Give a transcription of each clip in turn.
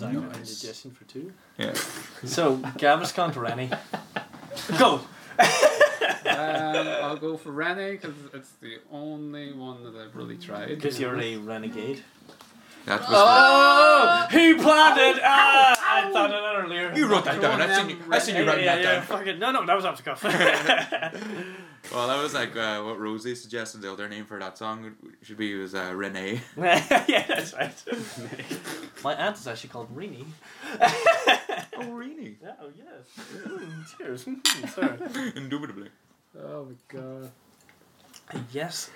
because I got Nice. indigestion for two. Yeah. So Gaviscon to Rennie. Go. um, I'll go for Rennie because it's the only one that I've really tried. Because you're a renegade. That was Oh, who planned it? Ah, I thought of that earlier. You wrote that down. I've seen you. then, I've seen you Yeah, writing yeah, that yeah, down. fucking- no, no, that was off the cuff. Well, that was like uh, what Rosie suggested. The other name for that song should be was uh, Renee. yeah, that's right. My aunt is actually called Rini. Oh, Renee. Yeah, oh yes. Mm, cheers. Mm, sorry. Indubitably. Oh my god. Yes.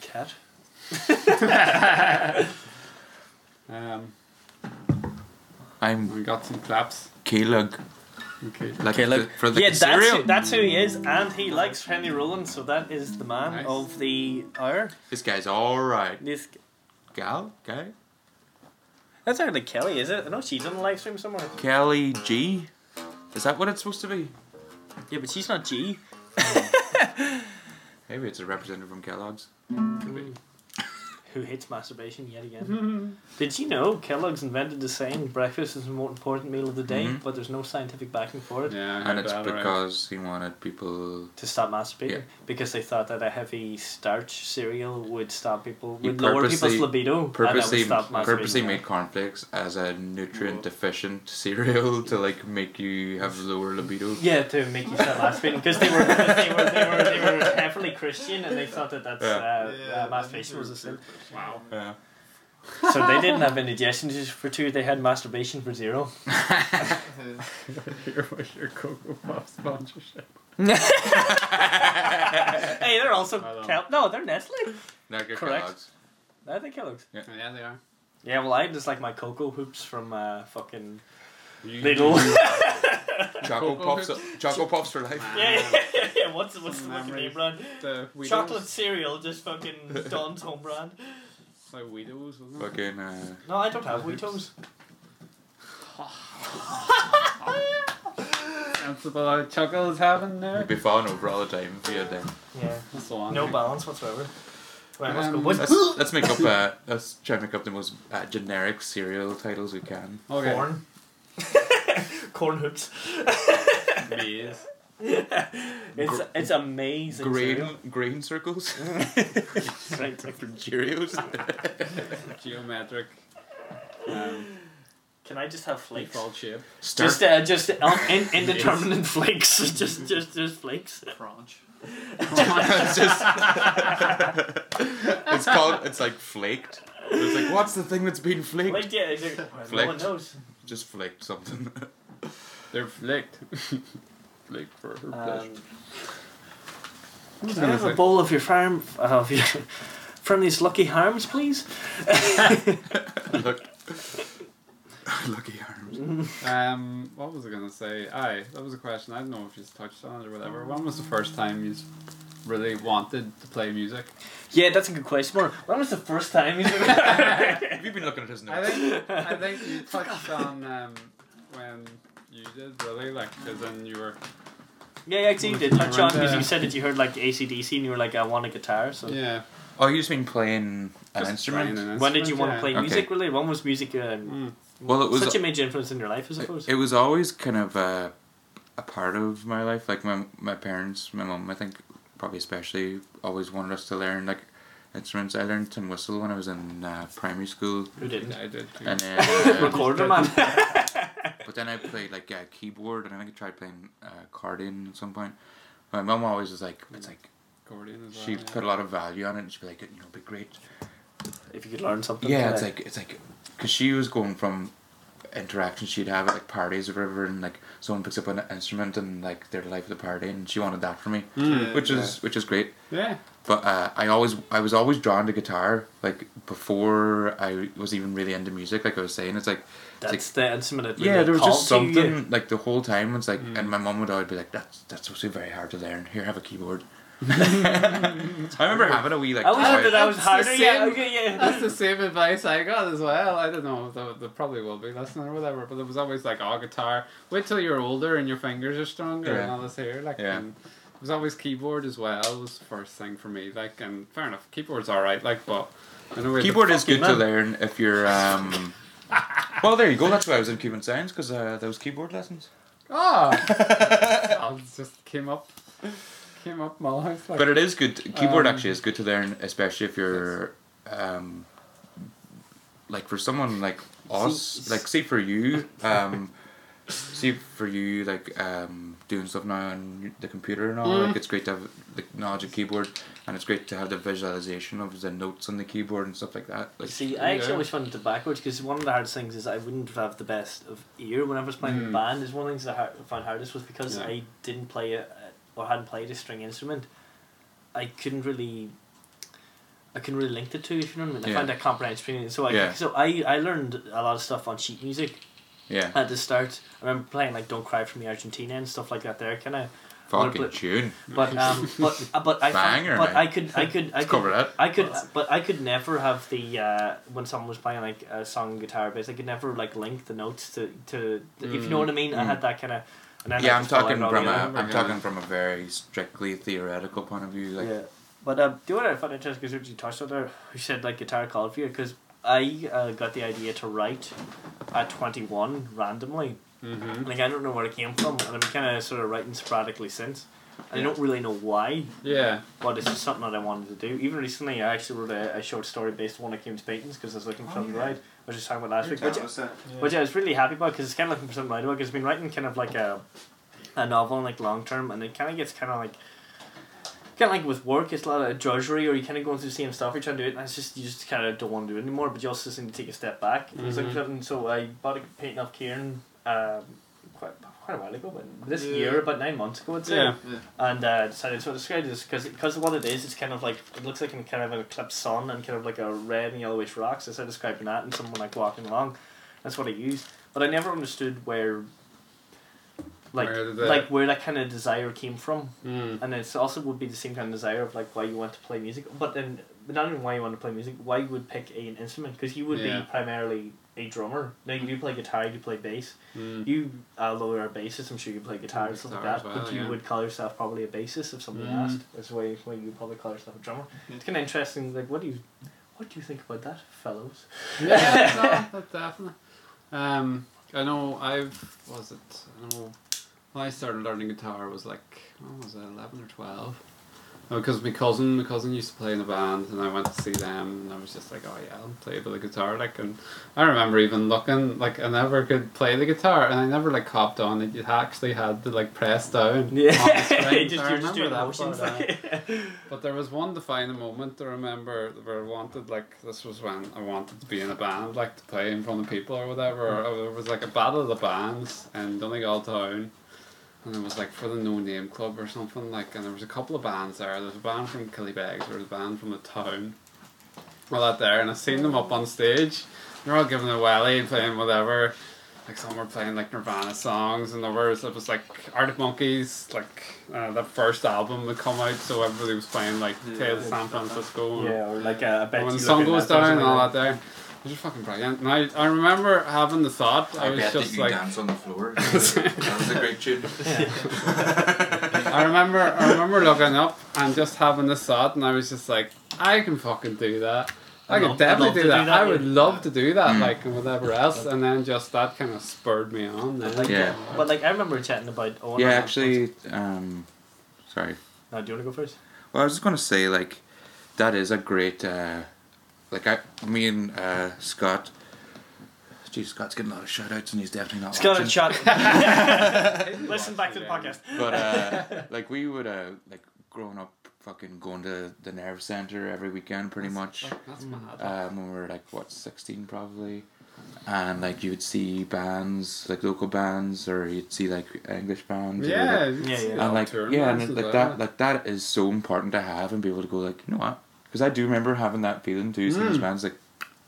Cat. Um, I'm we got some claps. Kalug. Okay. Like Okay, the, for the yeah, that's cereal. who, that's who he is, and he likes Henry Rollins, so that is the man Nice. of the hour. This guy's all right. This Gal, guy, that's hardly Kelly, is it? I know she's on the live stream somewhere. Kelly G. Is that what it's supposed to be? Yeah, but she's not G. Maybe it's a representative from Kellogg's. Who hates masturbation yet again? Did you know Kellogg's invented the saying breakfast is the most important meal of the day, Mhm. but there's no scientific backing for it Yeah, And it's that, alright. because he wanted people. to stop masturbating Yeah. because they thought that a heavy starch cereal would stop people, You would lower people's libido, Purposely, would stop purposely made cornflakes as a nutrient deficient cereal to like make you have lower libido. Yeah, to make you stop masturbating because they were they were they were they were heavily Christian and they thought that that's uh, uh, masturbation was a sin. Wow. Yeah. So they didn't have indigestion just for two; they had masturbation for zero. Here was your Cocoa Puff sponsorship. hey, they're also Kel- no, they're Nestle. Now get Correct. Kellogg's. I think Kellogg's. Yeah, they are. Yeah, well, I just like my cocoa hoops from uh, fucking You- Lidl. Choco Cocoa puffs. Hoops. Choco puffs for life. yeah, yeah, yeah, yeah. What's what's the fucking Memories. name brand? The Weetos. Chocolate cereal, just fucking Don's home brand. It's like Weetos, wasn't it? Fucking. Uh, No, I don't have Weetos. Sensible how Chuckle is having you'd there. be falling over all the time if you had them. Yeah. That's the one. No balance whatsoever. Right, let's go. Um, What's Let's, let's make up. Uh, let's try to make up the most uh, generic cereal titles we can. Okay. corn? corn hoops. Maize. It's it's amazing. Grain cereal. grain circles right. from Cheerios. Geometric. Um, Can I just have flakes? default shape. Start Just uh, just um, in, indeterminate flakes. just just just flakes. Crunch. it's just it's called it's like flaked. It's like what's the thing that's been flaked? Like yeah, it's like, well, no Flaked. one knows. Just flaked something. They're flicked. flicked for her pleasure. Um, can I have a say- bowl of your farm of your friendly's Lucky Harms, please? Look, lucky arms. Um, what was I gonna say? Aye, that was a question. I don't know if you touched on it or whatever. When was the first time you really wanted to play music? Yeah, that's a good question. More. When was the first time you? Have you been looking at his notes? I notes? think I think you touched on um, when you did really like, because then you were yeah, actually, you did touch You on because you said that you heard like ACDC and you were like, I want a guitar. So yeah. Oh, you just been playing an just instrument? playing an when did you instrument, want to play Okay. music? Really, when was music? Uh, Mm. Well, it was such a major influence in your life, I suppose. It, it was always kind of a, a part of my life. Like my my parents, my mom, I think probably especially always wanted us to learn like instruments. I learned to whistle when I was in uh, primary school, Who didn't? I did. Too. and then uh, Recorder man. but then I played like uh, keyboard, and I think I tried playing uh, accordion at some point. My mum always was like, it's like Accordion as well. she yeah. put a lot of value on it, and she'd be like, you know, it'd be great if you could learn something. yeah, kinda- it's like it's like because she was going from interactions she'd have at like parties or whatever, and like someone picks up an instrument and like they're the life of the party, and she wanted that for me, Mm. which is which is great. Yeah. But uh, I always I was always drawn to guitar like before I was even really into music. Like I was saying, it's like it's that's the instrument. That yeah, there was just called you. something like the whole time. It's like, Mm. and my mum would always be like, "That's that's supposed to be very hard to learn. Here, have a keyboard." I remember having a wee like. I always toy- that I was That's the harder. Yeah, okay, yeah. That's the same advice I got as well. I don't know, there, there probably will be listening or whatever, but it was always like, oh, guitar, wait till you're older and your fingers are stronger Yeah. and all this here. Like, Yeah. and it was always keyboard as well, was the first thing for me. Like, and fair enough, keyboard's alright, like, but. I know we Keyboard is fucking good to learn if you're um. Well, there you go. That's why I was in Cuban Science because uh, those keyboard lessons. Oh, I just came up, came up my life. Like, But it is good. Keyboard Um, actually is good to learn, especially if you're, um, like for someone like us, See- like say for you, um, see for you like um, doing stuff now on the computer and all. Mm. Like it's great to have the knowledge of keyboard, and it's great to have the visualization of the notes on the keyboard and stuff like that. Like See, I actually Yeah. always found it backwards because one of the hardest things is I wouldn't have the best of ear when I was playing in Mm. band. Is one of the things that I found hardest was because Yeah. I didn't play a, or hadn't played a string instrument. I couldn't really. I couldn't really link the two, if you know what I mean. I Yeah. found that comprehension. So I Yeah. so I, I learned a lot of stuff on sheet music yeah, at the start. I remember playing like "Don't Cry for Me, Argentina" and stuff like that. There, kind of. fucking but- tune. But um, but uh, but I Banger, but man. I could I could I Let's could that. I could, Awesome. but I could never have the uh, when someone was playing like a song guitar bass. I could never like link the notes to to if you know what I mean. I Mm. had that kind of. And then Yeah, I'm talking from a, altogether. I'm Yeah. talking from a very strictly theoretical point of view. Like yeah, but uh, the one I found interesting because what you touched on there, you said like guitar called for you because I uh, got the idea to write at twenty one randomly. Mm-hmm. Like I don't know where it came from, and I've been kind of sort of writing sporadically since. I don't really know why, Yeah. but it's just something that I wanted to do. Even recently, I actually wrote a, a short story based on one of Kim's paintings because I was looking for Oh, something to write. I was just talking about last week, You're which, telling us that. which I was really happy about because it's kind of looking for something to write about because I've been writing kind of like a, a novel like long term and it kind of gets kind of like kind of like with work it's a lot of drudgery or you kind of going through the same stuff you're trying to do it and it's just you just kind of don't want to do it anymore but you also just need to take a step back It's like Mhm. something so I bought a painting of Kieran um, quite quite a while ago but this Yeah. year about nine months ago I'd say Yeah. and uh, decided to describe this because because of what it is, it's kind of like it looks like an, kind of an eclipsed sun and kind of like a red and yellowish rock. So I started describing that and someone like walking along. That's what I used, but I never understood where, like, Where did like where that kind of desire came from, Mm. and it's also would be the same kind of desire of like why you want to play music, but then but not even why you want to play music, why you would pick a, an instrument because you would Yeah. be primarily a drummer. Now you do play guitar, you play bass. Mm. You, although you're a bassist, I'm sure you play guitar and stuff like that. as but well, you yeah. would call yourself probably a bassist if somebody Mm. asked. That's why why you probably call yourself a drummer. Yeah. It's kind of interesting. Like, what do you, what do you think about that, fellows? yeah, no, definitely. Um, I know I've was it. I know when I started learning guitar was like when was it eleven or twelve. Because my cousin, my cousin used to play in a band, and I went to see them, and I was just like, "Oh yeah, I'll play a bit of guitar." Like, and I remember even looking like I never could play the guitar, and I never like copped on it. You actually had to like press down. Yeah, strings. just, I you're just that motions. part, uh, but there was one defining moment I remember where I wanted like this was when I wanted to be in a band like to play in front of people or whatever. Or There was like a battle of the bands and in Donegal town, and it was like for the No Name Club or something like. And there was a couple of bands there. There was a band from Killybegs. There was a band from the town. All that there, and I seen them up on stage. They're all giving a welly, and playing whatever. Like some were playing like Nirvana songs, and others it was like Arctic Monkeys, like uh, that first album had come out, so everybody was playing like Yeah. Tales of San Francisco. yeah, or like a, bet and when the sun goes down and all that there. It was just fucking brilliant. And I, I remember having the thought, I, I, was bet just that you like, dance on the floor. that was a great tune. I remember, I remember looking up and just having this thought, and I was just like, I can fucking do that. I I'd could love- definitely do that. do that, I would yeah. love to do that, Mm. like and whatever else, and then just that kind of spurred me on. Then. Like, Yeah. But like I remember chatting about. Owen yeah, actually, um, sorry. No, do you want to go first? Well, I was just gonna say like, that is a great uh, like I, me and uh, Scott. Geez, Scott's getting a lot of shout outs and he's definitely not Scott watching. and chat. Listen back to the podcast. But uh, like we would uh, like growing up, fucking going to the nerve center every weekend, pretty much. That's mad. Um, when we were like what sixteen probably, and like you would see bands like local bands or you'd see like English bands. yeah, whatever. Yeah, yeah. and like yeah, and like well. that like that is so important to have and be able to go like you know what because I do remember having that feeling too. Seeing those Mm. bands like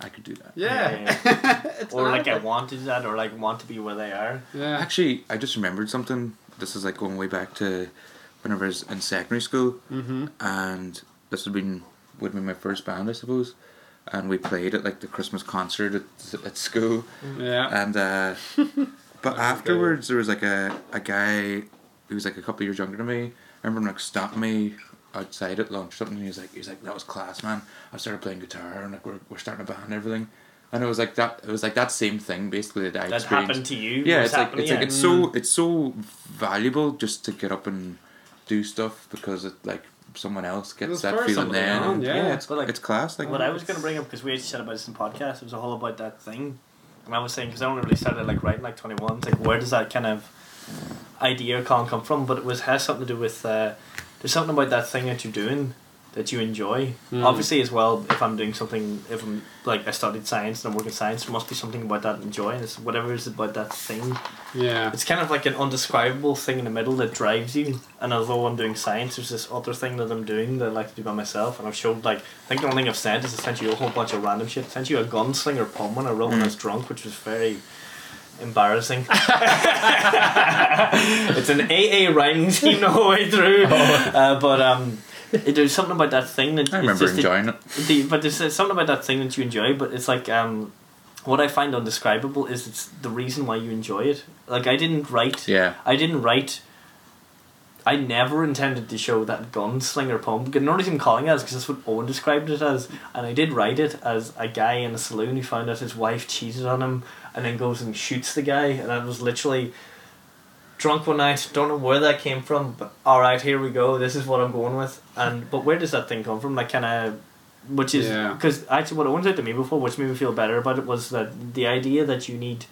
I could do that. Yeah. It's or like I hard. wanted that, or like want to be where they are. Yeah. Actually, I just remembered something. This is like going way back to whenever I was in secondary school, Mm-hmm. and this would been would be my first band, I suppose. And we played at like the Christmas concert at, at school, Yeah. and uh, but afterwards there was like a a guy who was like a couple of years younger than me. I remember him like stopping me outside at lunch or something. And he was like, he was like, that was class, man. I started playing guitar and like we're we're starting a band and everything. and it was like that. It was like that same thing basically that I That experienced. happened to you. yeah, it's like happening, it's like it's so it's so valuable just to get up and do stuff because it like someone else gets It's that feeling then. else, and yeah. it's like, it's class. Like what I was going to bring up because we had chat about this in podcast. It was all about that thing, and I was saying because I only really started like writing like twenty one. It's like where does that kind of idea or con come from? But it was has something to do with uh, there's something about that thing that you're doing that you enjoy. Mm. Obviously, as well, if I'm doing something, if I'm like I studied science and I'm working science, there must be something about that enjoy. And it's whatever is about that thing. Yeah. It's kind of like an undescribable thing in the middle that drives you. And although I'm doing science, there's this other thing that I'm doing that I like to do by myself. And I've showed like I think the only thing I've sent is I sent you a whole bunch of random shit. I sent you a gunslinger poem when I wrote when I was drunk, which was very embarrassing. it's an AA rhyming scheme the whole way through. Uh, but um, it, there's something about that thing that I remember the- enjoying it. the, but there's something about that thing that you enjoy, but it's like um, what I find undescribable is it's the reason why you enjoy it. Like I didn't write. Yeah. I didn't write. I never intended to show that gunslinger poem. Because not even calling it as because that's what Owen described it as, and I did write it as a guy in a saloon who found out his wife cheated on him, and then goes and shoots the guy, and I was literally drunk one night. Don't know where that came from, but all right, here we go. This is what I'm going with. And but where does that thing come from? Like kind of, which is Yeah. because actually what Owen said to me before, which made me feel better about it, was that the idea that you need.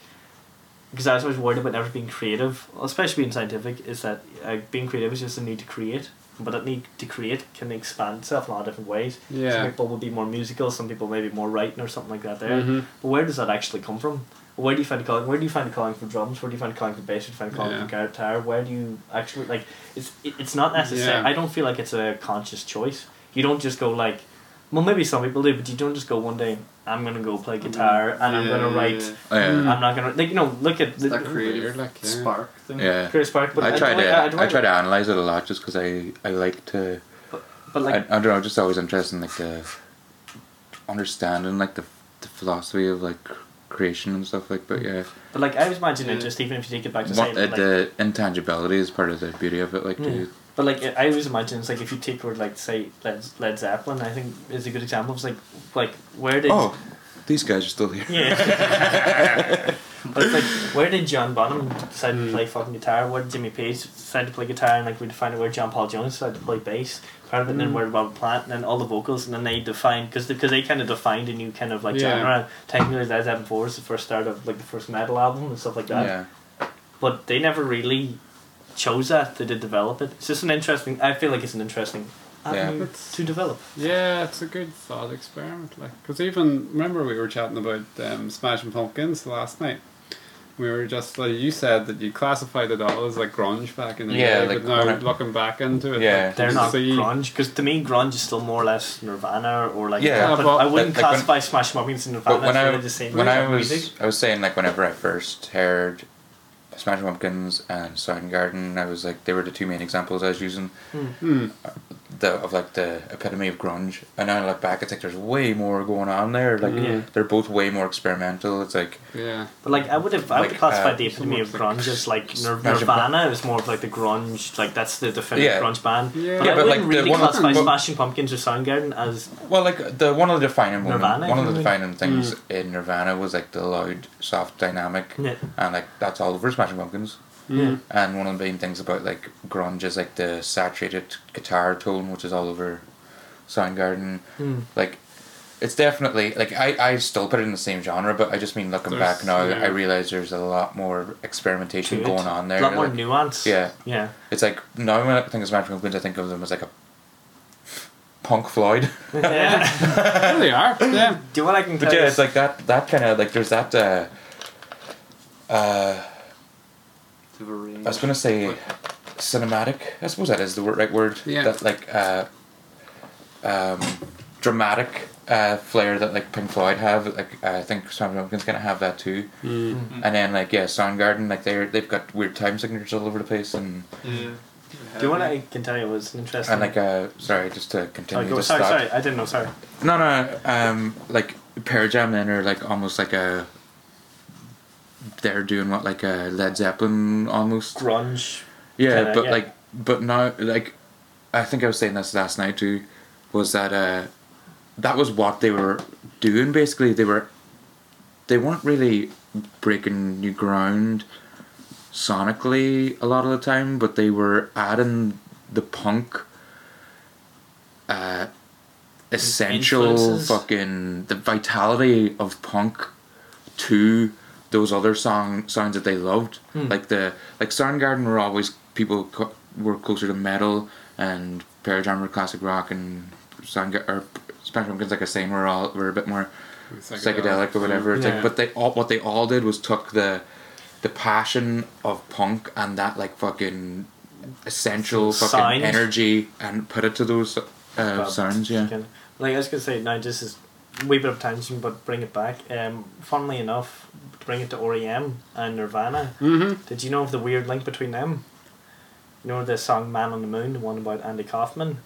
Because I was always worried about never being creative, especially being scientific, is that uh, being creative is just a need to create. But that need to create can expand itself in a lot of different ways. Yeah. Some people will be more musical, some people maybe more writing or something like that there. Mhm. But where does that actually come from? Where do you find the calling? Where do you find the calling for drums? Where do you find the calling for bass? Where do you find the calling Yeah. for guitar? Where do you actually like? It's it, it's not necessary. Yeah. I don't feel like it's a conscious choice. You don't just go like, well, maybe some people do, but you don't just go one day. I'm gonna go play guitar and I'm gonna write. yeah. Oh, yeah. Mm. I'm not gonna like you know look at It's that the creative like, yeah. spark thing. Yeah. Chris Park, but I try like- to don't I like- try to analyze it a lot just because I I like to but like I, I don't know just always interested in like the understanding like the the philosophy of like creation and stuff like but yeah but like I was imagining Yeah. just even if you take it back to What, saying uh, like, the intangibility is part of the beauty of it like Yeah. too. But like I always imagine it's like if you take word like say Led, Led Zeppelin, I think is a good example. It's like like where did oh these guys are still here yeah. but it's like where did John Bonham decide to Mm. play fucking guitar? Where did Jimmy Page decide to play guitar? And like we defined where John Paul Jones decided to play bass. Part of it, and then Mm. where Robert Plant, and then all the vocals, and then they defined because because they kind of defined a new kind of like Yeah. genre. Technically, Led Zeppelin Four is the first start of like the first metal album and stuff like that yeah but they never really chose that. They did develop it. It's just an interesting. I feel like it's an interesting Yeah. avenue It's- to develop. Yeah, it's a good thought experiment. Like, because even remember we were chatting about um, Smashing Pumpkins last night. We were just like you said that you classified it all as like grunge back in the Yeah, day, like, but now when looking back into it, Yeah. like, They're not see- grunge because to me grunge is still more or less Nirvana or like. Yeah, but, but- I wouldn't like- like when- classify Smash Pumpkins in Nirvana. When I the same when I was music. I was saying like whenever I first heard Smash Pumpkins and Soundgarden, I was like they were the two main examples I was using Hmm. The of like the epitome of grunge. And now I look back, it's like there's way more going on there. Like Yeah. they're both way more experimental. It's like Yeah, But like I would have, I would Like, classify uh, the epitome of somewhat like grunge as like Nir- Nirvana. It was more of like the grunge, like that's the definitive Yeah. grunge band. Yeah. But Yeah, I but, wouldn't like, the really one of- classify but- Smashing Pumpkins or Soundgarden as well, like the one of the defining moment, Nirvana, one of the really? defining things in Nirvana was like the loud, soft dynamic, yeah, and like that's all over Smashing Pumpkins. Yeah. And one of the main things about like grunge is like the saturated guitar tone, which is all over Soundgarden. Hmm. Like, it's definitely like I, I still put it in the same genre, but I just mean looking There's- back now, yeah. I realize there's a lot more experimentation To it. going on there. a lot more like- nuance. yeah, yeah. it's like now when I think of Smashing Pumpkins, I think of them as like a punk Floyd. yeah. there they are. Yeah, Do you want I can tell But yeah, you? it's like that that kind of like there's that. Uh, uh, To have a range. I was gonna say cinematic. I suppose that is the word, right word. Yeah. That like uh, um, dramatic uh, flair that like Pink Floyd have. Like I think Smashing Pumpkins gonna have that too. Mm. And then like yeah, Soundgarden like they're they've got weird time signatures all over the place and Yeah. Do you want I can tell you was interesting? and like uh sorry just to Sorry, continue go, sorry, thought. sorry, I didn't know. Sorry. No, no. Um, like Pearl Jam then are like almost like a. They're doing what like a Led Zeppelin almost. Grunge. Yeah, Kinda, but yeah. like, but now like, I think I was saying this last night too, was that uh, that was what they were doing basically. They were they weren't really breaking new ground sonically a lot of the time, but they were adding the punk uh, essential Influences. fucking the vitality of punk to those other song sounds that they loved. Hmm. Like the like Soundgarden were always people co- were closer to metal and Pearl Jam were classic rock and Soundgarden or Smash Pumpkins like I was saying were all were a bit more psychedelic or whatever. It's like, but they all what they all did was took the the passion of punk and that like fucking essential fucking energy and put it to those uh, sounds. Yeah. Kind of- like I was gonna say, now this is a wee bit of tangent, but bring it back. Um, funnily enough, bring it to REM and Nirvana. Mm-hmm. Did you know of the weird link between them? You know the song "Man on the Moon," the one about Andy Kaufman.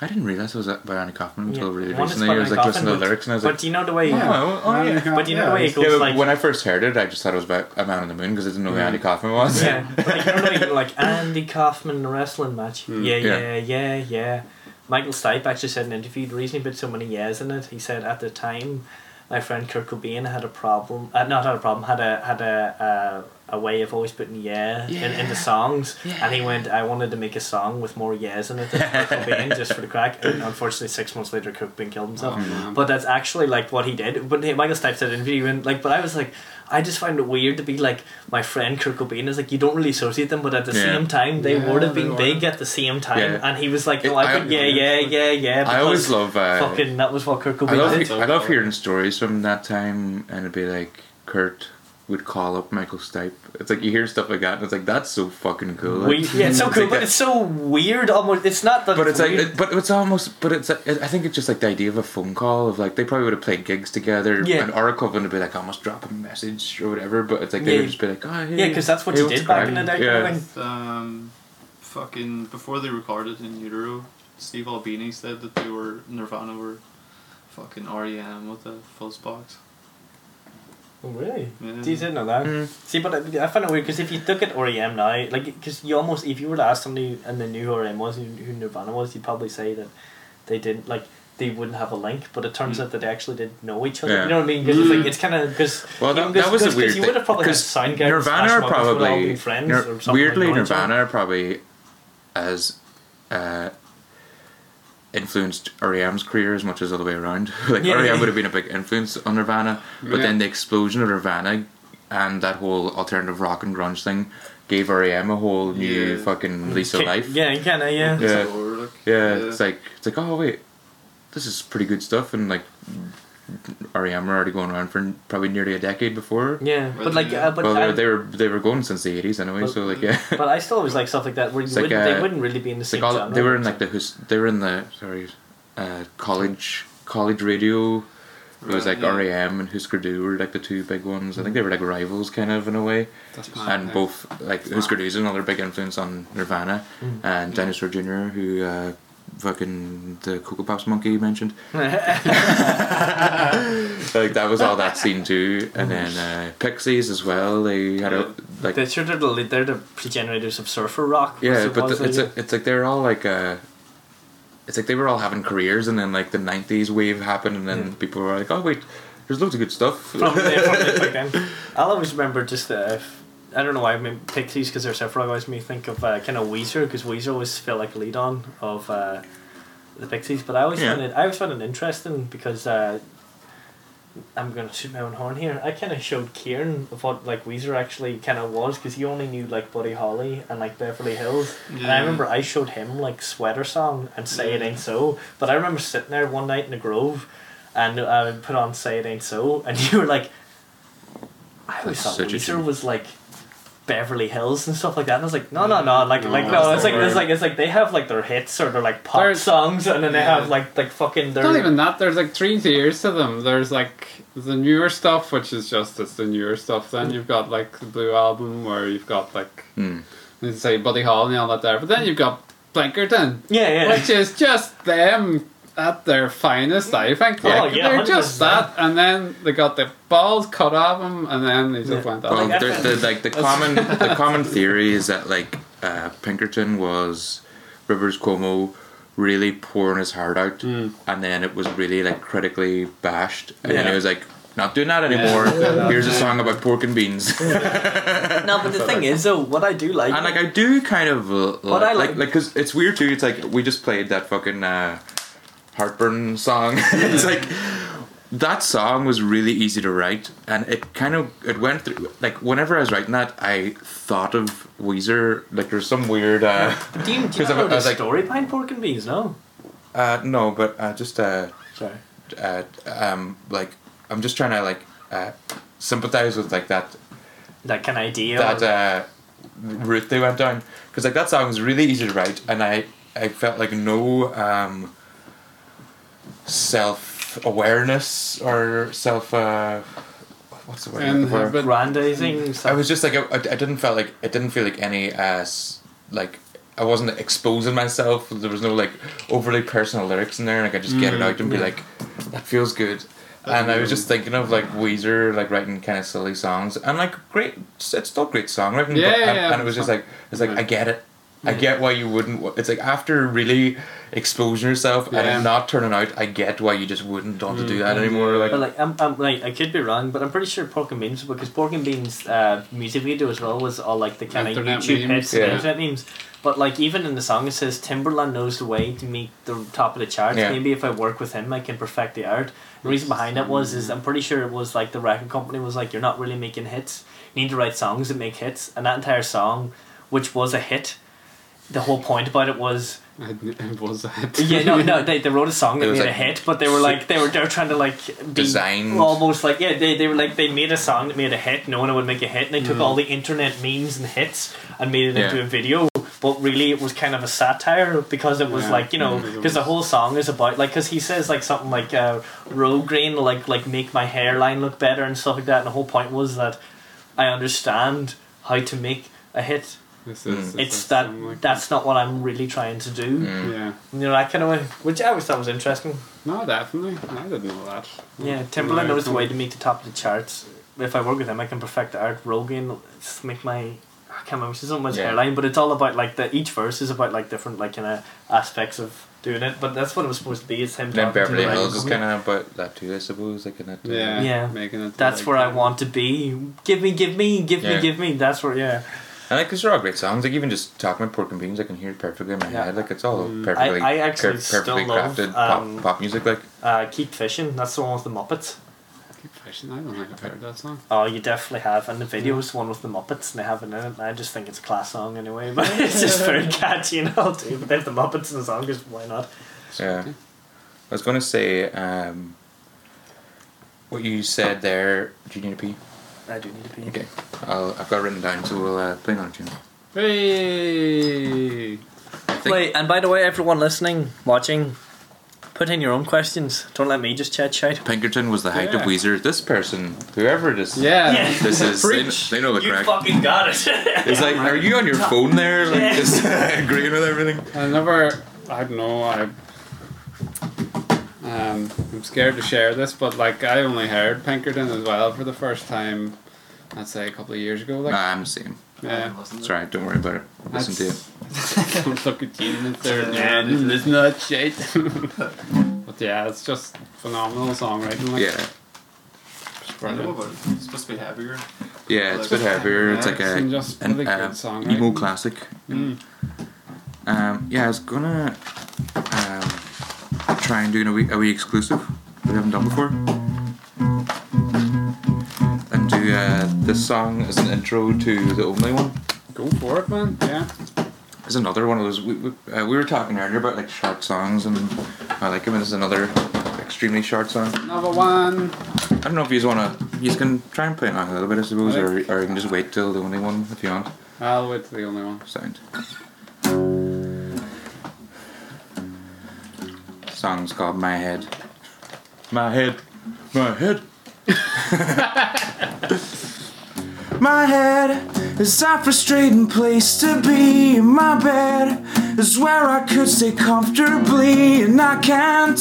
I didn't realize it was by Andy Kaufman until Yeah, really one recently. I was like listening to the lyrics and I was But like, do you know the way? oh, oh, yeah. But you know the way it goes Yeah, like when I first heard it, I just thought it was about a man on the moon because I didn't know who Mm. Andy Kaufman was. Yeah, but like, you know the way, like Andy Kaufman in a wrestling match. Mm. Yeah, Yeah. yeah, yeah, yeah. Michael Stipe actually said in an interview the reason he put so many yeahs in it. He said at the time, my friend Kurt Cobain had a problem. Uh, not had a problem. Had a had a a, a way of always putting yeah, in, in the songs. And he went, I wanted to make a song with more yeahs in it than Kurt Cobain just for the crack. And unfortunately, six months later, Kurt Cobain killed himself. Oh. But that's actually like what he did. But he- Michael Stipe said in an interview, he went, like, but I was like, I just find it weird to be like my friend Kurt Cobain is like you don't really associate them, but at the Yeah. same time they Yeah, would have been big at the same time. Yeah. And he was like, It- no, I, I- put yeah, yeah, yeah, yeah. I always love. Uh, fucking that was what Kurt I Cobain love, did. did. I love hearing stories from that time, and it'd be like Kurt would call up Michael Stipe. It's like you hear stuff like that, and it's like that's so fucking cool. We, yeah, it's so it's cool, like but that- it's so weird. Almost, it's not that. But it's like, it, but it's almost, but it's. like- I think it's just like the idea of a phone call of like they probably would have played gigs together, Yeah. and our equivalent would be like, I must drop a message or whatever. But it's like they Yeah. would just be like, oh, hey, yeah, because that's what hey, you what's did back in the day. Yeah. Kind of. Um, fucking before they recorded in utero, Steve Albini said that they were Nirvana were fucking REM with a fuzz box. Oh, really? Yeah. Do you didn't know that? Mm. See, but I, I find it weird because if you look at REM now, like, because you almost, if you were to ask somebody and they knew who REM was, who, who Nirvana was, you'd probably say that they didn't, like, they wouldn't have a link, but it turns Mm. out that they actually did know each other. Yeah. You know what I mean? Because it's like, it's kind of, because. Well, that, that was a weird You thing. would have probably had 'cause Soundgarden, Nirvana are Mouth would have all probably friends Nir- or something weirdly like. Nirvana are probably as uh, influenced REM's career as much as the other way around. like Yeah. REM would have been a big influence on Nirvana, but Yeah. then the explosion of Nirvana and that whole alternative rock and grunge thing gave REM a whole new Yeah. fucking lease of life. Yeah, kind of, yeah. Yeah. So, like, Yeah, it's like it's like oh wait, this is pretty good stuff, and like REM were already going around for probably nearly a decade before. Yeah, but like, uh, but well, I, they were they were going since the eighties anyway, But- so like yeah. but I still always like stuff like that where you wouldn't, they uh, wouldn't really be in the same like all, genre. they were in like the they were in the sorry, uh, college college radio. It was like yeah. REM and Husker Du were like the two big ones. I think they were like rivals kind of in a way. That's mad, and yeah. both like Husker Du is another big influence on Nirvana, Mm. and Dinosaur Jr. who uh, fucking the Cocoa Pops monkey you mentioned. like that was all that scene too, and then uh, Pixies as well. They had a like They're sure they're the, they're the progenitors of surfer rock. yeah, but the, it's a, it's like they're all like uh It's like they were all having careers, and then like the '90s wave happened, and then people were like, "Oh wait, there's loads of good stuff." Probably, probably back then. I'll always remember just uh, if- I don't know why I mean Pixies because they're separate. always me think of uh, kind of Weezer because Weezer always felt like a lead on of uh, the Pixies. But I always Yeah. found it I always found it interesting because uh, I'm gonna shoot my own horn here. I kind of showed Kieran of what like Weezer actually kind of was because he only knew like Buddy Holly and like Beverly Hills. And I remember I showed him like Sweater Song and Say It Ain't So. But I remember sitting there one night in the Grove and I put on Say It Ain't So and you were like, I always That's thought Weezer was like Beverly Hills and stuff like that. And I was like, no, no, no, like, No, like no, it's like the it's like it's like they have like their hits or their like pop There's- songs, and then they Yeah. have like like fucking their. not even that. There's like three tiers to them. There's like the newer stuff, which is just it's the newer stuff. Then you've got like the Blue Album, where you've got like hmm. let's say Buddy Holly and all that there. But then you've got Pinkerton, yeah, yeah. which is just them at their finest. I think. Oh, yeah, they're just 100%. that, and then they got the balls cut off them, and then they just Yeah. went Well, off. Like, the, like the common the common theory is that like uh, Pinkerton was Rivers Cuomo really pouring his heart out, Mm. and then it was really like critically bashed, and then Yeah. it was like not doing that anymore. Yeah. Here's a song about pork and beans. No, but the thing is, though, what I do like, And like I do kind of uh, What I like- like because it's weird too. It's like we just played that fucking uh, heartburn song. it's like that song was really easy to write, and it kind of it went through. Like whenever I was writing that, I thought of Weezer. Like there's some weird. Uh, do you, do you 'cause I know was the like- story behind pork and beans? No, uh, no, but uh, just uh, sorry. uh, um, like I'm just trying to like uh, sympathize with like that That kind of idea. that uh, route they went down because like that song was really easy to write and I I felt like no um, self awareness or self uh, what's the word I'm looking? Inhibit- grandizing. I was just like I, I I didn't feel like it didn't feel like any uh, like I wasn't exposing myself. There was no like overly personal lyrics in there. Like I just get it out and be yeah. like that feels good. And I was just thinking of like Weezer like writing kind of silly songs. And like great it's still great songwriting Yeah, but, yeah, and, yeah, and it was just like it's like I get it I get why you wouldn't wa- it's like after really exposing yourself and Yeah. it not turning out I get why you just wouldn't want to do that Mm. anymore like But like, I'm, I'm like, I could be wrong, but I'm pretty sure Pork and Beans because Pork and Beans uh, music video as well was all like the kind of YouTube memes, hits and yeah. internet memes. But like even in the song, it says Timbaland knows the way to meet the top of the charts. Yeah. Maybe if I work with him, I can perfect the art. The reason behind it was is I'm pretty sure it was like the record company was like, you're not really making hits. You need to write songs that make hits, and that entire song, which was a hit. The whole point about it was It was that. yeah, no, no. They, they wrote a song that It was made a hit, but they were like they were they were trying to like be Designed. almost like yeah. They, they were like they made a song that made a hit, no one would make a hit, and they took all the internet memes and hits and made it into a video. But really, it was kind of a satire because it was Yeah. like you know Mm. because the whole song is about like because he says like something like uh, Rogaine like like make my hairline look better and stuff like that. And the whole point was that I understand how to make a hit. This is, this It's that like that's not what I'm really trying to do. Mm. Yeah. You know that kind of way, which I always thought was interesting. No, definitely. I didn't know that. Yeah, Timbaland No, knows the way to meet the top of the charts. If I work with him, I can perfect the art. Rogan, it's make my I can't remember. It's not much Yeah. hairline, but it's all about like the each verse is about like different like kind of aspects of doing it. But that's what it was supposed to be. It's him. And then talking to Beverly Hills is kind of about that too I suppose like in that uh, Yeah. Yeah. Making it. That's like, where I want to be. Give me, give me, give Yeah. me, give me. That's where, yeah. And like, 'cause they're all great songs. Like even just talking about pork and beans, I can hear it perfectly in my Yeah. head. Like it's all Mm. perfectly, I- I actually per- still perfectly love, crafted um, pop, pop music. Like Uh, Keep fishing. That's the one with the Muppets. Keep fishing. I don't think I've heard that song. Oh, you definitely have. And the video is the one with the Muppets, and they have it in it. I just think it's a class song anyway. But it's just very catchy and all too. But they have the Muppets in the song, just why not? yeah, I was gonna say um, what you said there. Do you need a pee? I do need to pee. Okay, I'll, I've got it written down, so we'll uh, play another tune. Hey. Wait, and by the way, everyone listening, watching, put in your own questions. Don't let me just chat shite. Pinkerton was the height of Yeah. Weezer. This person, whoever it is, Yeah. Yeah. this is, they, Preach. they know the You crack. fucking got it. It's like, are you on your phone there, like Yeah. just agreeing with everything? I never. I don't know. I. Um, I'm scared to share this, but like I only heard Pinkerton as well for the first time. I'd say a couple of years ago. Like, Nah, I'm the same. yeah. It's alright, don't worry about it. I'll listen to it. Don't look at you and say, Yeah, "Man, listen to that shit." but yeah, it's just phenomenal songwriting. Like, Yeah, it's I know brilliant. It's supposed to be heavier. yeah, it's a bit heavier. It's like a just an really uh, good songwriting. emo classic. Mm. Um, yeah, I was gonna um, try and do a wee, a wee exclusive we haven't done before, and do uh, this song as an intro to the only one. Go for it, man. Yeah. It's another one of those. We, we, uh, we were talking earlier about like short songs, and I like him. And it's another extremely short song. Another one. I don't know if you wanna. You can try and play it a little bit, I suppose, or, or you can just wait till the only one if you want. I'll wait till the only one. Sound. Song's called My Head. My head. My head. My head is a frustrating place to be. My bed is where I could stay comfortably, and I can't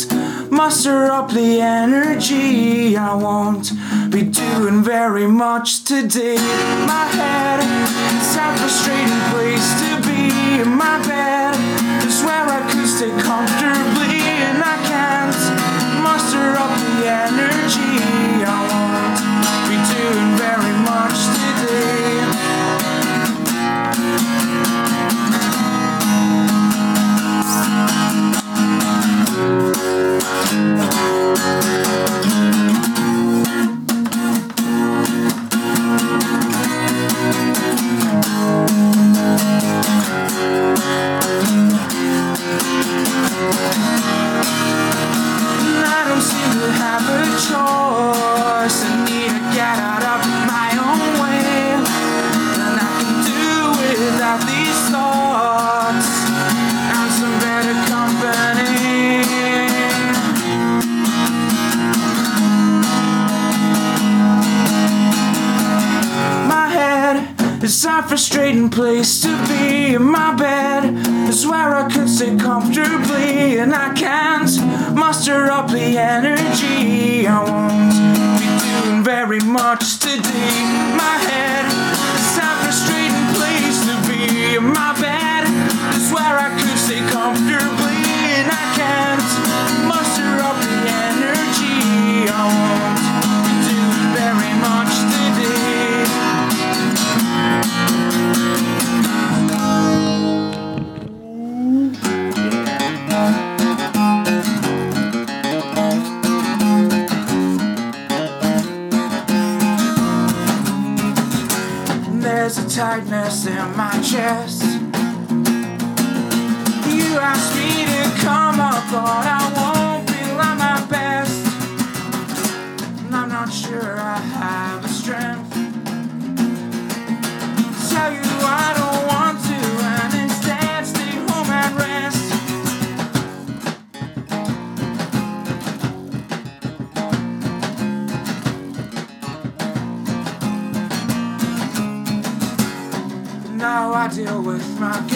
muster up the energy. I won't be doing very much today. My head is a frustrating place to be. My bed is where I could stay comfortably, up the energy I won't be doing very much today. Frustrating place to be. In my bed is where I could sit comfortably, and I can't muster up the energy. I won't be doing very much today. My head tightness in my chest. You asked me to come up, but I won't feel at my best. And I'm not sure I have the strength. Tell you I don't my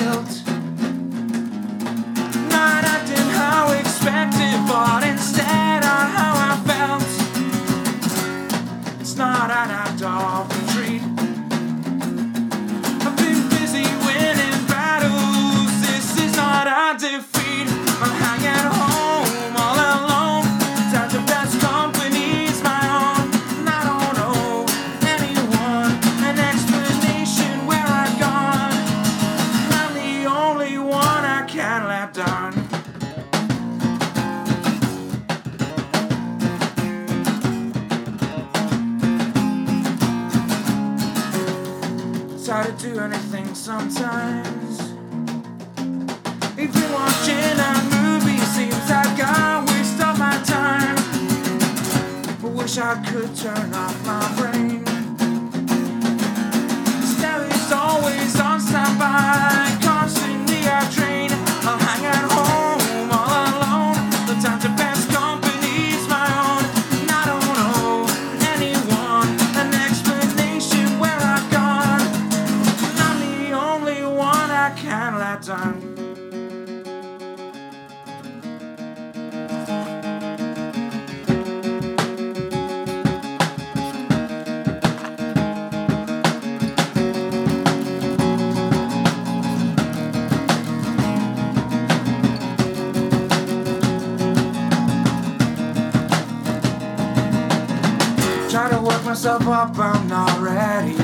myself up, I'm not ready.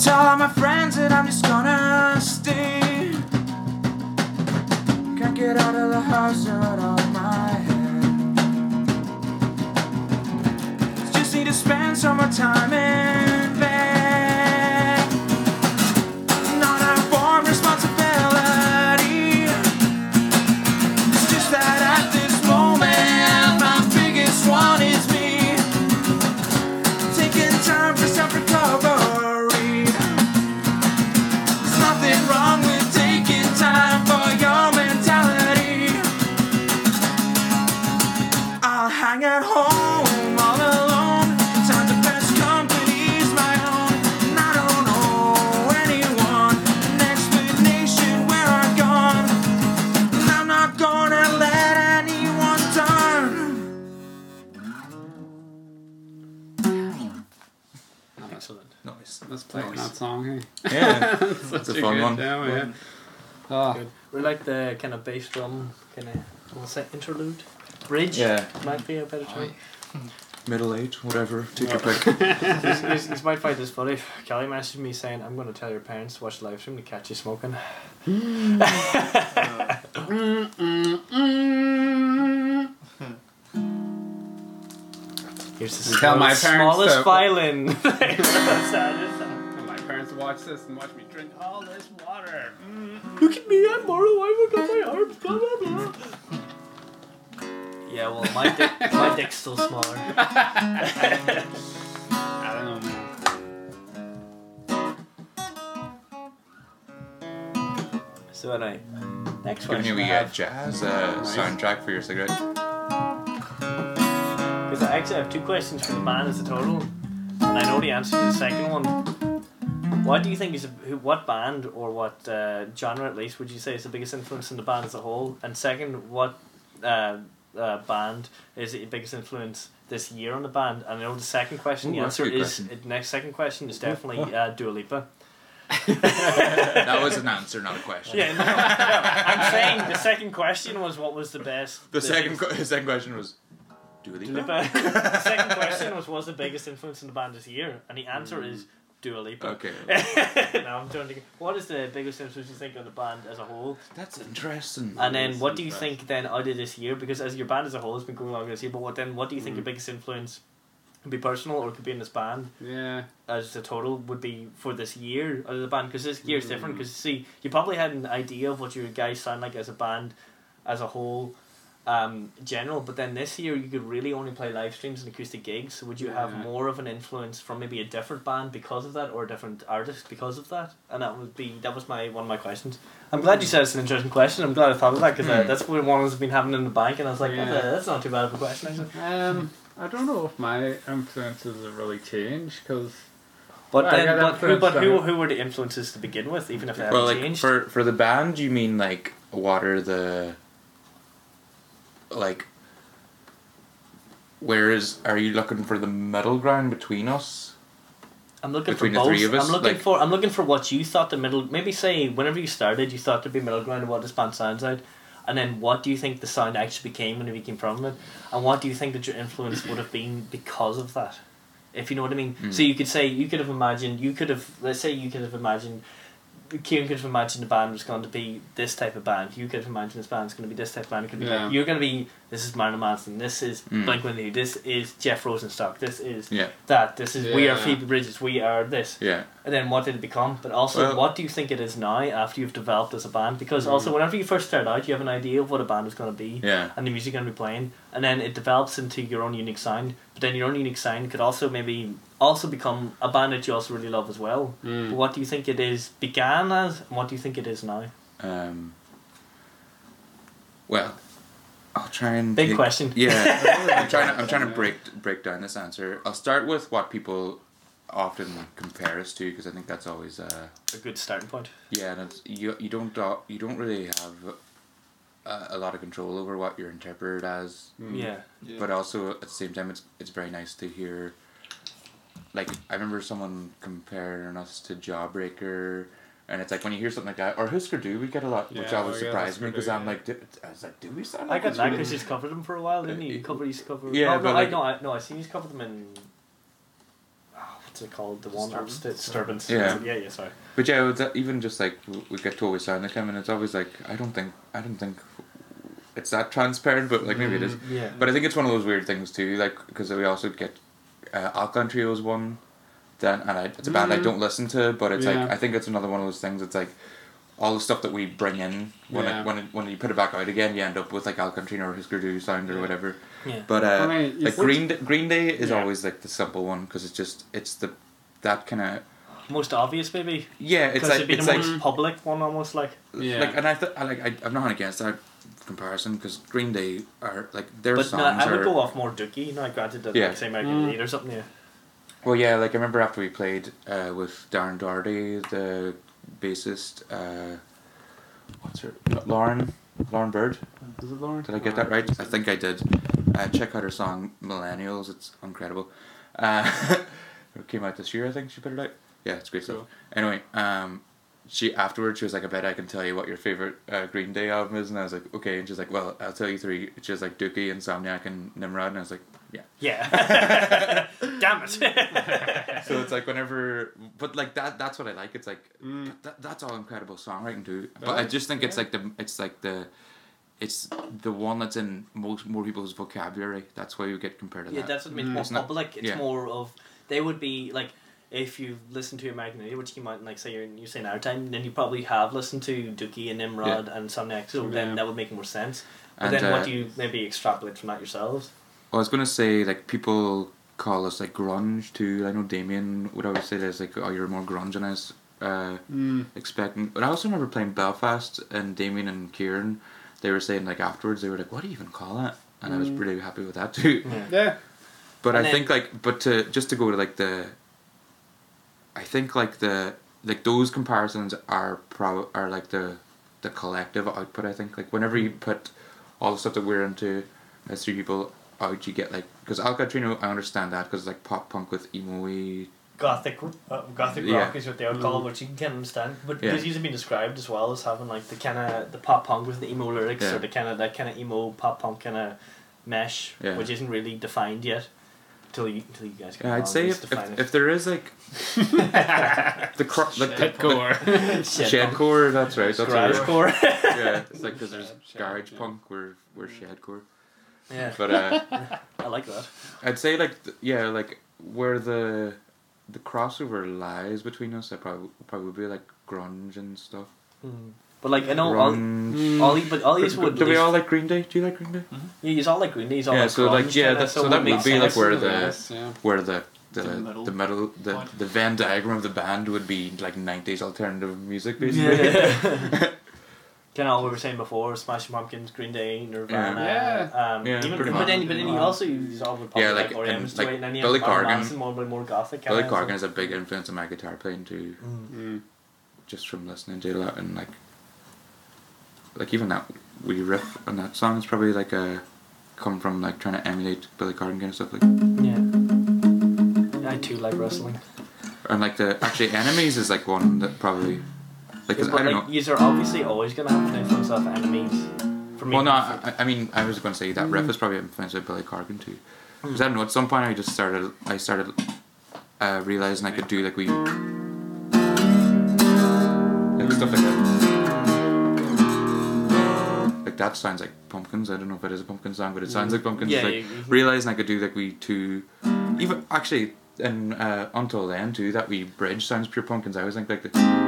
Tell all my friends that I'm just gonna stay. Can't get out of the house out of my head. Just need to spend some more time in that song, hey? Yeah. Such a fun good one. demo, yeah. Oh, Good. We like the kind of bass drum, kind of, what's that, interlude? Bridge? Yeah. Might be a better term. Middle age, whatever. Take your pick. He's, he's, he's might find this funny. Kelly messaged me saying, I'm going to tell your parents to watch the live stream to catch you smoking. Here's the Tell my smallest, parents smallest to- violin. and my parents watch this and watch me drink all this water. Look at me, I'm Morrow, I got my arms, blah blah blah. Yeah, well, my dick, my dick's still smaller. I don't know, man. So anyway, next Giving question. you I a uh, have, jazz uh, soundtrack for your cigarette. because I actually have two questions for the band as a total. And and I know the answer to the second one. What do you think is a, who, what band or what uh, genre at least would you say is the biggest influence in the band as a whole? And second, what uh, uh, band is the biggest influence this year on the band? And I know the second question, Ooh, the answer is question. the next second question is definitely uh, Dua Lipa. that was an answer, not a question. Yeah, no, no, I'm saying the second question was what was the best. The second, que- the second question was, do Dua? Lipa. the second question was what's the biggest influence in the band this year, and the answer is Dua Lipa. Okay, now I'm trying to. What is the biggest influence you think on the band as a whole? that's interesting. And then is what do you think then out of this year? Because as your band as a whole has been going along this year, but what then? What do you think Mm. your biggest influence could be personal or could be in this band Yeah. as a total would be for this year out of the band? Because this year's different. Mm. Because see, you probably had an idea of what your guys sound like as a band, as a whole. Um, general, but then this year you could really only play live streams and acoustic gigs. So would you have Yeah. more of an influence from maybe a different band because of that, or a different artist because of that? And that would be that was my one of my questions. I'm glad you said it's an interesting question. I'm glad I thought of that because uh, Hmm. that's what one has been having in the bank, and I was like, Yeah. that's, that's not too bad of a question. Actually. Um, I don't know if my influences have really changed because But Well, then, but, who, but who, who were the influences to begin with, even if they haven't like changed? for for the band, you mean like what are the like? Where is are you looking for the middle ground between us? I'm looking between for both. three of us, I'm looking like- for I'm looking for what you thought the middle. Maybe say whenever you started, you thought there'd be middle ground of what this band sounds like, and then what do you think the sound actually became when it became from it, and what do you think that your influence would have been because of that, if you know what I mean. Mm. So you could say you could have imagined you could have let's say you could have imagined. Kieran could have imagined the band was going to be this type of band. You could have imagined this band's going to be this type of band. It could be Yeah. you're going to be this is Marilyn Manson. This is Mm. Blink One Eighty. This is Jeff Rosenstock. This is Yeah, that. This is we are Yeah. Phoebe Bridgers. We are this. yeah. And then what did it become? But also, Well- what do you think it is now after you've developed as a band? Because also, Mm. whenever you first start out, you have an idea of what a band is going to be Yeah. and the music you're going to be playing, and then it develops into your own unique sound. But then your own unique sound could also maybe also become a band that you also really love as well. Mm. But what do you think it is began as, and what do you think it is now? Um, well, I'll try and Big take- question. Yeah, I'm trying. To, I'm trying to break break down this answer. I'll start with what people often compare us to because I think that's always uh, A good starting point. yeah. And it's, you you don't you don't really have a, a lot of control over what you're interpreted as, Mm. Yeah. Yeah. but also at the same time, it's it's very nice to hear. Like I remember someone comparing us to Jawbreaker. And it's like when you hear something like that, or Husker Du, we get a lot, which Yeah, always we get surprised me because Du, I'm like, do, I was like, do we sound I got this? that We because he's covered them for a while, didn't he? Uh, You he's covered. yeah, oh, no, but I like- no, I no, I seen he's covered them in. Oh, what's it called? The one Disturbance? disturbance. Yeah. yeah, yeah. Sorry. But yeah, it's, uh, even just like we get to always sound like him, and it's always like I don't think I don't think it's that transparent, but like maybe it is. Yeah. But I think it's one of those weird things too, like because we also get uh, Alkaline Trio one, then and I, it's a band I Mhm. don't listen to, but it's Yeah. like I think it's another one of those things. It's like all the stuff that we bring in when Yeah. it, when it, when you put it back out again, you end up with like Alkaline Trio or Husker Du sound or Yeah. whatever. Yeah. But uh, I mean, like Green Day, Green Day is always like the simple one because it's just it's the that kind of Most obvious, maybe. yeah it's like it'd be it's the like most public one, almost like. Yeah. like and I th- I like I, I'm not against that comparison because Green Day are like their But no, I would are go off more Dookie. No, granted that Yeah. like say American Mm. Idiot or something. Yeah. Well yeah like I remember after we played uh, with Darren Doherty the bassist uh, what's her Lauren Lauren Bird Is it Lauren? did I get that right I think I did uh, check out her song Millennials it's incredible uh, it came out this year I think she put it out yeah it's great stuff Anyway, um, she afterwards she was like, "I bet I can tell you what your favorite uh, Green Day album is," and I was like, "Okay." And she's like, "Well, I'll tell you three. She was like Dookie, Insomniac, and Nimrod," and I was like, "Yeah." Yeah. Damn it. So it's like whenever, but like that. That's what I like. It's like Mm. that, that's all incredible songwriting too. But Oh, I just think it's like the it's like the it's the one that's in most more people's vocabulary. That's why you get compared to yeah, that. Yeah, that's what makes Mm. more Isn't it? public. It's Yeah. more of they would be like if you listen to American Idiot, which came out in like say you're you're saying our time, then you probably have listened to Dookie and Nimrod and Somniac, so Yeah. then that would make more sense. But And, then what uh, do you maybe extrapolate from that yourselves? Well, I was gonna say like people call us like grunge too. I know Damien would always say this like, "Oh, you're more grunge than I was uh, Mm. expecting." But I also remember playing Belfast and Damien and Kieran. They were saying like afterwards they were like, "What do you even call it?" And I was pretty happy with that too. Yeah. Yeah. But And I then- think like, but to just to go to like the I think like the like those comparisons are pro are like the the collective output. I think like whenever you put all the stuff that we're into as three people out, you get like because Alkaline Trio I understand that because it's like pop punk with emo Gothic, uh, gothic Yeah. rock is what they would call it, which you can understand. But Yeah. this used to be described as well as having like the kind of the pop punk with the emo lyrics Yeah. or the kind of that kind of emo pop punk kind of mesh, Yeah. which isn't really defined yet. Till you, till you guys come Yeah, I'd say if, if, it. if there is like the cro- like the, Hardcore. Shit, the core that's right. That's garage right. core. Yeah, it's like because there's Shed, garage yeah. punk, where where we're shedcore. Yeah, But uh, I like that. I'd say like th- yeah, like where the the crossover lies between us, I probably probably would be like grunge and stuff. Mm. But like I know all, Grunge. all, the- but all these do, would. do we all like Green Day? Do you like Green Day? Yeah, he's all like Green Day. He's all Yeah, like so, like, yeah, kinda, that- so that would be, like, where the- yeah. Where the the The the middle middle, the the Venn diagram of the band would be like nineties alternative music basically. Yeah. kind of what we were saying before, Smashing Pumpkins, Green Day, Nirvana. Yeah. Um, Yeah, even, pretty but much. then, but then he also uses all the pop Yeah, like, like, like and, like, and Billy Corgan- more more gothic. Billy Corgan so- is a big influence on my guitar playing too, Mm. Mm. just from listening to that and like, like even that we riff on that song is probably like a come from like trying to emulate Billy Corgan kind of stuff like, Yeah. I too like wrestling. and like the actually enemies is like one that probably, like 'cause but I don't like, know. Yous are obviously always gonna have an influence of enemies. For me. Well, no, I, I mean, I was going to say that Mm. riff is probably influenced by Billy Corgan too. Because I don't know. At some point, I just started. I started uh, realizing I could do like we, like stuff like that. Like that sounds like pumpkins. I don't know if it is a pumpkin song, but it sounds like pumpkins. Yeah, like you- you- realizing I could do like we two, even actually, and uh, until then too, that we bridge sounds pure pumpkins. I always think like the.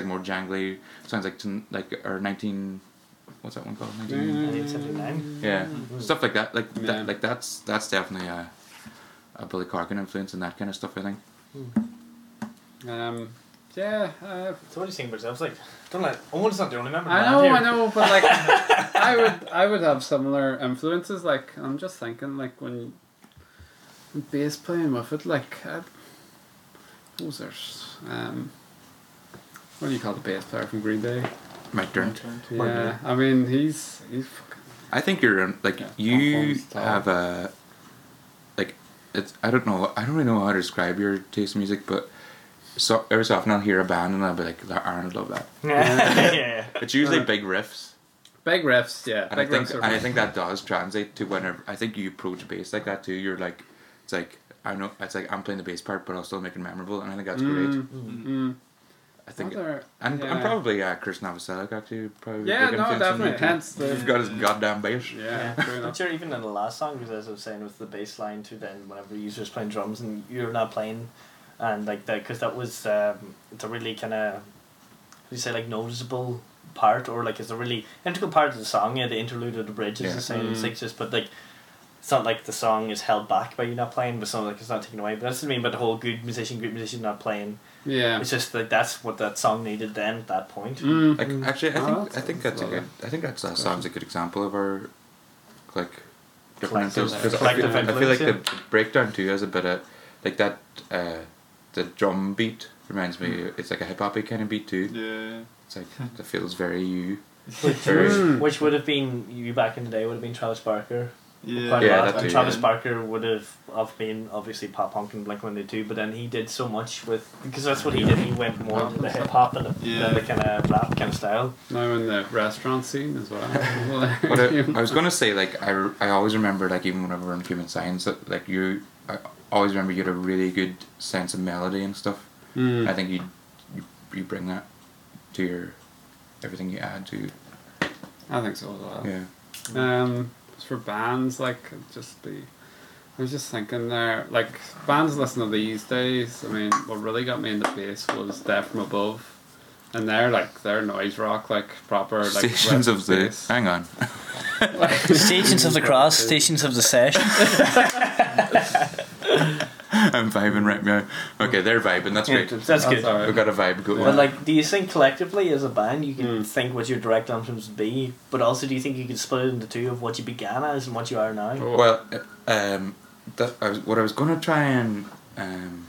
Like more jangly. Sounds like ton- like or nineteen. What's that one called? 1979. Yeah, stuff like that. Like Yeah. that. Like that's that's definitely a, a Billy Corgan influence and that kind of stuff. I think. Um. Yeah. Uh, So what do you think about yourself? Like, don't let. Owen's not the only member. I know, here. I know, but like, I would, I would have similar influences. Like, I'm just thinking, like when, when bass playing with it, like, uh, what was there's, um, what do you call the bass player from Green Day? Mike Dirnt. Yeah, I mean, he's he's fucking. I think you're like Yeah, you Pop Punk's have a like it's I don't know I don't really know how to describe your taste in music, but so every so often I'll hear a band and I'll be like, Aaron, I love that. yeah, yeah. It's usually big riffs, Big riffs, yeah. and I think riffs and I think that does translate to whenever I think you approach bass like that too. You're like, it's like I know it's like I'm playing the bass part, but I'll still make it memorable, and I think that's great. Mm, mm. I think. Other- And, and yeah. probably uh, Chris Novoselic actually probably Yeah, big no, influence on me, definitely. too. Hence the- He's got his goddamn bass. Yeah, Yeah, true but enough. sure, even in the last song, because as I was saying with the bass line to then whenever you're just playing drums and you're not playing, and like that, because that was um, it's a really kind of, you say like noticeable part, or like it's a really integral part of the song. Yeah, the interlude of the bridge is Yeah. the same. It's Mm. like just, but like. It's not like the song is held back by you not playing, but it's not like it's not taken away. But that's what I mean about the whole good musician, good musician not playing. Yeah. It's just like that's what that song needed then at that point. Mm. Like actually, I Oh, think that's- I think that's a good. I think that's that song's a good example of our like different Collective- influence. 'cause I feel, I feel like influence, the breakdown too has a bit of like that. Uh, the drum beat reminds me. It's like a hip hoppy kind of beat too. Yeah. It's like that feels very you. Which, Very- Mm. which would have been you back in the day would have been Travis Barker. Yeah. quite Yeah, lot. that and too, Travis yeah. Barker would have of been obviously pop punk and Blink One Eighty Two, but then he did so much with because that's what he did. He went more into the hip hop and the, Yeah. than the kind of rap kind of style. Now in the restaurant scene as well. But I, I was gonna say like I, I always remember like even whenever we're in human science that like you I always remember you had a really good sense of melody and stuff. Mm. I think you you you bring that to your everything you add to I think so as well. yeah. Um, as for bands, like just be. I was just thinking there, like bands listen to these days. I mean, what really got me into bass was Death from Above, and they're like they're noise rock, like proper like Stations of the bass. hang on. Stations of the Cross, Stations of the Sesh. I'm vibing right now. Okay, they're vibing. That's Yeah, great. that's That's good. alright. We've got a vibe going. But like, do you think collectively as a band you can Mm. think what your direct influence would be? But also, do you think you could split it into two of what you began as and what you are now? Oh. Well, uh, um, that I was, what I was gonna try and um,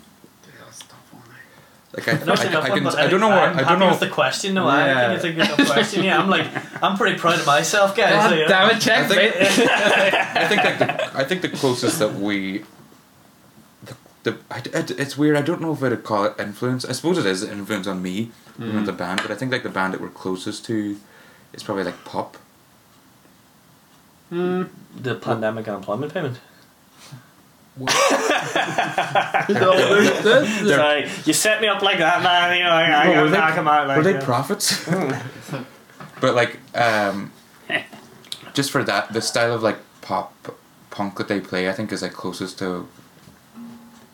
like I, No, it's I, I, can I don't know what I'm I don't know. with the question. No, I Yeah. think it's a good question. Yeah, I'm like, I'm pretty proud of myself, guys. God so, you know. damn it, check I think- mate. I think like the, I think the closest that we. The, the I, it, it's weird. I don't know if I'd call it influence. I suppose it is an influence on me, you know, the band. But I think like the band that we're closest to, is probably like pop. Mm. The pandemic unemployment payment. Sorry, you set me up like that, man. You know, I, I No, gotta were they- knock 'em out. Like, Were they you know. prophets? but like, um, just for that, the style of like pop punk that they play, I think is like closest to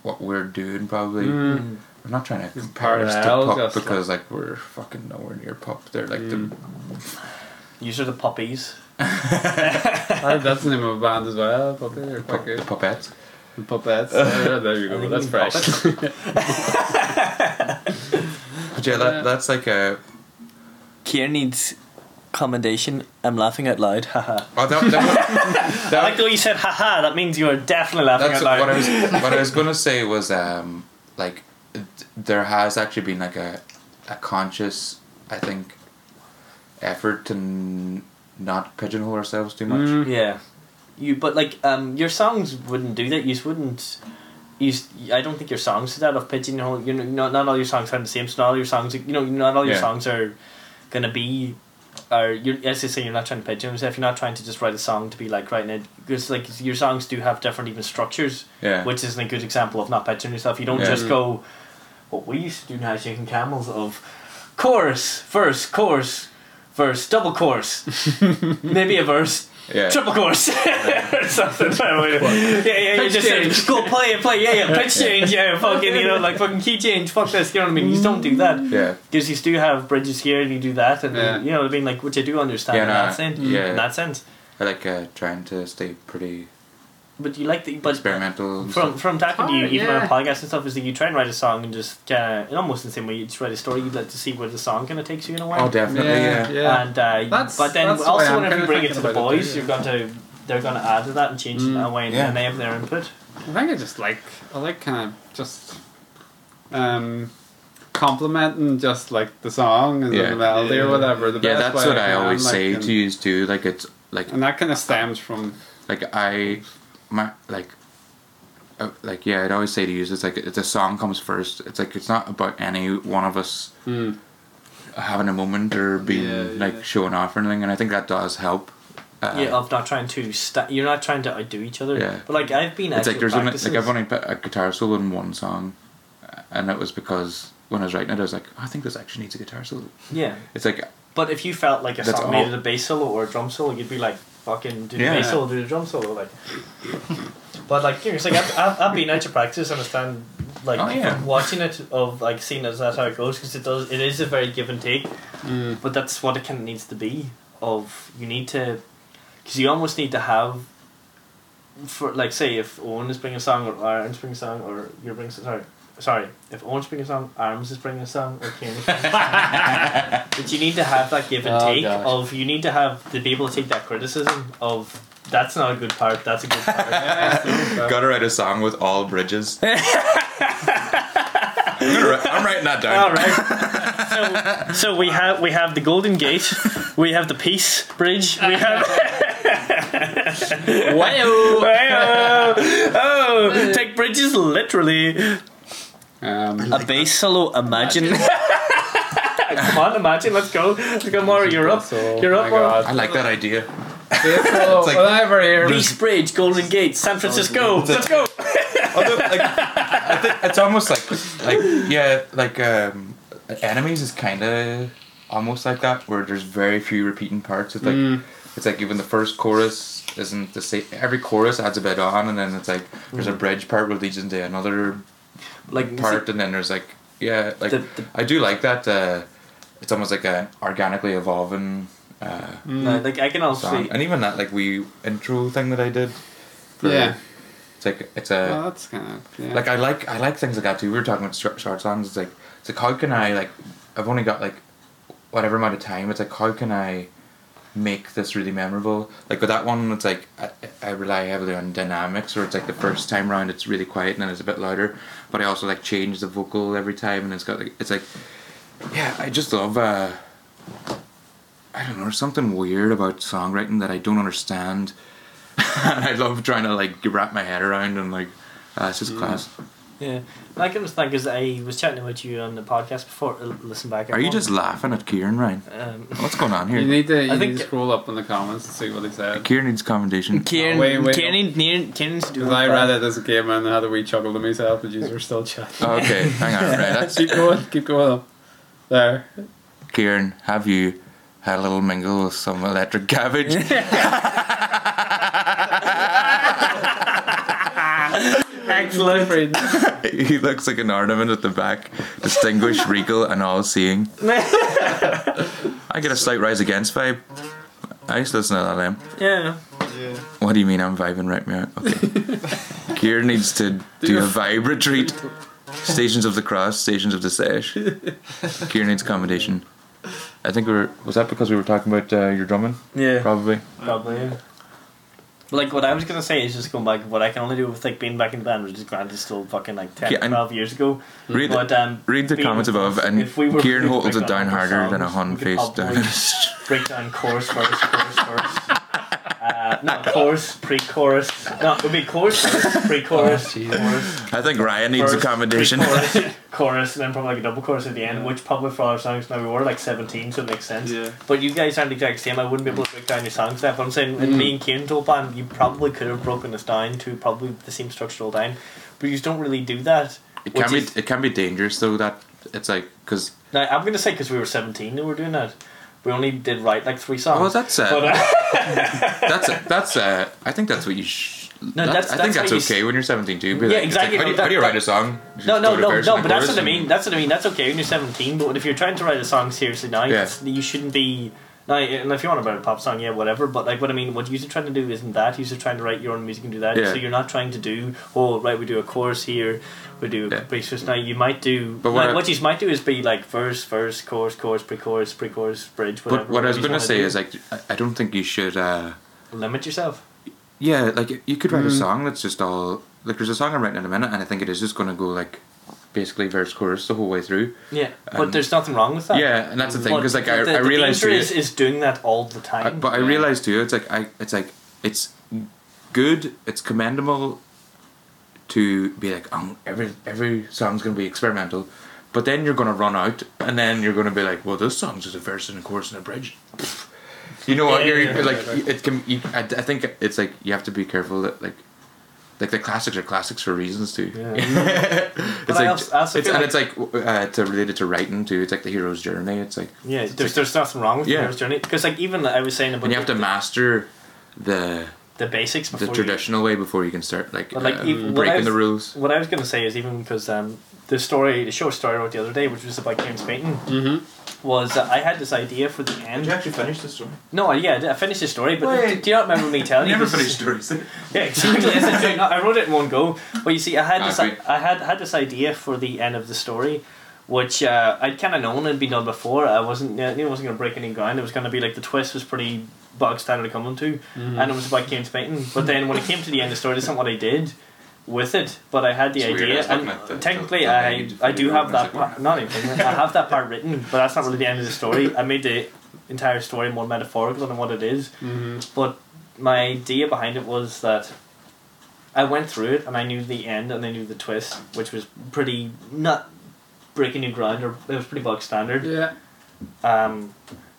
what we're doing. Probably. Mm. I'm not trying to It's compare us to parallel, pop because like we're fucking nowhere near pop. They're like Mm. These are the puppies. That's the name of a band as well. Puppet, they're the quite pu- good. puppets. The Puppets. Yeah, there you go. That's fresh. But yeah, that, that's like a. Kier needs commendation. I'm laughing out loud. Haha. Oh, that, that, I like the way you said haha. That means you are definitely laughing That's out loud. what I was. What I was gonna say was um like there has actually been like a a conscious I think effort to n- not pigeonhole ourselves too much. Mm. Yeah, you. But like, um, your songs wouldn't do that. You just wouldn't. You, s- I don't think your songs do that of pigeonhole. You know, not not all your songs sound the same. So not all your songs. You know, not all your Yeah. songs are gonna be. Are you? As I say, you're not trying to pigeonhole yourself. You're not trying to just write a song to be like writing it because like your songs do have different even structures, Yeah. which is a good example of not pigeonholing yourself. You don't Yeah. just go. What we used to do now, shaking camels of chorus, verse, chorus, verse, double chorus, maybe a verse, yeah. triple course or something. yeah, yeah, you just change. go play it, play, yeah, yeah, pitch change, yeah, fucking, you know, like fucking key change, fuck this, you know what I mean? You just don't do that. Yeah. Because you still have bridges here and you do that, and Yeah. you know what I mean, like, which I do understand Yeah, in no, that sense. yeah. In that sense. I like uh, trying to stay pretty But you like the, but experimental. from stuff. from talking to you, hard, even on yeah. podcasts and stuff, is that you try and write a song and just kind of, almost in the same way you just write a story, you'd like to see where the song kind of takes you in a way. Oh, definitely. Yeah, Yeah. yeah. And uh, That's- but then that's the way also I'm whenever you bring it to the about it boys, you're going to they're going to add to that and change it in a way, Yeah. and they have their input. I think I just like I like kind of just um complimenting just like the song and Yeah. the melody Yeah. or whatever. The Yeah, best that's way what I can, always like, say and, to use too. Like it's like and that kind of stems from like I my like uh, like yeah I'd always say to use it's like it's a song comes first it's like it's not about any one of us mm, having a moment or being Yeah, yeah. like showing off or anything and I think that does help uh, yeah, of not trying to sta You're not trying to outdo each other. Yeah. But like I've been. it's like there's only like I've only put a guitar solo in one song and it was because when I was writing it I was like "Oh, I think this actually needs a guitar solo Yeah, it's like but if you felt like a song all. needed a bass solo or a drum solo, you'd be like, "Fucking do the Yeah. bass solo, do the drum solo." Like, but like, you know, it's like I've, I've, I've been out to practice, understand, like Oh, yeah. watching it of like seeing as that's how it goes because it does. It is a very give and take. mm, but that's what it kind of needs to be of you need to because you almost need to have for like say if Owen is bringing a song or Aaron's bringing a song or you're bringing sorry sorry if Owen's bringing a song Arms is bringing a song or Kieran's bringing a song but you need to have that give and Oh, take gosh. of you need to have to be able to take that criticism of that's not a good part that's a good part gotta write a song with all bridges I'm, gonna write, I'm writing that down all right so, so we have we have the Golden Gate we have the Peace Bridge we have wow. wow! oh, take bridges literally. Um, A bass solo, imagine. Come on, imagine. Let's go. Let's go, Mauro. You're up. so, You're up, my I like that idea Baseball, like- whenever here. Peace Bridge, Golden Gate, San Francisco. Let's go. Although, like, I think it's almost like, like yeah, like um, enemies is kind of almost like that, where there's very few repeating parts. It's like Mm. it's like even the first chorus isn't the same. Every chorus adds a bit on, and then it's like there's a bridge part where leads into another Like part, and then there's like yeah, like The- the- I do like that. Uh, it's almost like a organically evolving uh, Mm. No, like I can also song, see. and even that like we intro thing that I did. for- Yeah. It's like it's a Well, that's kind of yeah. like I like I like things like that too. We were talking about short, short songs. It's like it's like how can I like I've only got like whatever amount of time. It's like how can I make this really memorable? Like with that one, it's like I, I rely heavily on dynamics, where it's like the first time round it's really quiet and then it's a bit louder. But I also like change the vocal every time, and it's got like it's like yeah. I just love. uh I don't know. There's something weird about songwriting that I don't understand, and I love trying to like wrap my head around and like. Uh, it's just class. Yeah, and I can understand because I was chatting about you on the podcast before. uh, Listen back. Are you just laughing at Kieran, Ryan? Um, What's going on you here? need to you I need think- to scroll up in the comments and see what he said. Kieran needs commendation. Kieran, Oh, wait, wait, Kieran, Kieran, Kieran needs to do Because I read it as a game and had a wee chuckle to myself, but you were still chatting. Oh, okay, hang on. Right, that's keep going, keep going up. There. Kieran. Have you had a little mingle with some electric cabbage? Excellent. he looks like an ornament at the back, distinguished, regal, and all-seeing. I get a slight rise against vibe. I used to listen to LM. yeah. Yeah. What do you mean I'm vibing right now? Okay. Kieran needs to do a vibe retreat. Stations of the Cross, Stations of the Sesh. Kieran needs accommodation. I think we were. Was that because we were talking about uh, your drumming? Yeah. Probably. Probably. Yeah. But like what I was gonna say is just going back. What I can only do with like being back in the band, which is granted still fucking like 10, Yeah, 12 years ago. Read, But um, read the comments above, and if we were Kieran holds it down harder than a hun face down. break down chorus first, chorus first. Uh, not chorus, pre-chorus. No, it would be chorus, pre-chorus, chorus. I think Ryan needs First, accommodation. Chorus, chorus, and then probably like a double chorus at the end, which probably for our songs now we were like 17, so it makes sense. Yeah. But you guys aren't the exact same. I wouldn't be able to break down your songs that. But I'm saying, in me and Kieran told band, you probably could have broken us down to probably the same structural down, but you just don't really do that. It can be. is- It can be dangerous though. That it's like because. Now, I'm going to say because we were 17 and we're doing that. We only did write like three songs. Well, that's uh, but, uh, that's that's uh, I think that's what you. Sh- No, that- that's- I think that's that's, how you okay when you're 17 too. Yeah, like, it's like, exactly, how, do you, no, how do you that- write a song? No, no, no, no. But that's what I mean. That's what I mean. That's okay when you're 17. But if you're trying to write a song seriously now, Yeah. you shouldn't be. Now, and if you want to write a pop song, yeah, whatever. But like, what I mean, what you're trying to do isn't that. You're trying to write your own music and do that. Yeah. So you're not trying to do. Oh, right, we do a chorus here. We do Yeah. a pre Now you might do. But But what like, I- what you might do is be like verse, verse, chorus, chorus, pre-chorus, pre-chorus, bridge. Whatever. But what I was gonna say wanna is like I- I don't think you should. uh limit yourself. Yeah, like you could write a Mm. song that's just all like there's a song I'm writing in a minute, and I think it is just gonna go like basically verse chorus the whole way through. Yeah, but Um, there's nothing wrong with that. Yeah, and that's the thing because like I, the, I the realized danger too, is, is doing that all the I, time. but I realized too it's like I it's like it's good, it's commendable to be like um every every song's gonna be experimental, but then you're gonna run out, and then you're gonna be like, well, this song's just a verse and a chorus and a bridge. You know what? Yeah, You're yeah, you're yeah, like it can. You, I, I think it's like you have to be careful that like. Like the classics are classics for reasons too. Yeah. it's like also- also it's, and like- it's like uh, to relate it to writing too. It's like the hero's journey. It's like Yeah, there's there's nothing wrong with Yeah. the hero's journey because like even I was saying about and you have the, to master the the basics the before you, traditional way before you can start like, like, uh, even- breaking I've- the rules. What I was gonna say is even because um the story the short story I wrote the other day which was about James Payton, Mm-hmm. was that I had this idea for the end. You actually finish the story? No, yeah, I did- I finished the story, but Wait. do you not remember me telling you? this? stories. Yeah, exactly. That's the thing. I wrote it in one go. But you see, I had this, great. I had had this idea for the end of the story, which uh, I'd kind of known had been done before. I wasn't, I knew it wasn't going to break any ground. It was going to be like the twist was pretty bog standard coming to come into, Mm-hmm. and it was about Kane Spayton. But then when it came to the end of the story, that's not what I did with it. But I had the It's idea, was looking and the- technically, the I I do have that part. Not even. I have that part written, but that's not really the end of the story. I made the entire story more metaphorical than what it is. Mm-hmm. But my idea behind it was that I went through it and I knew the end and I knew the twist, which was pretty not breaking new ground or it was pretty bog standard. Yeah. Um,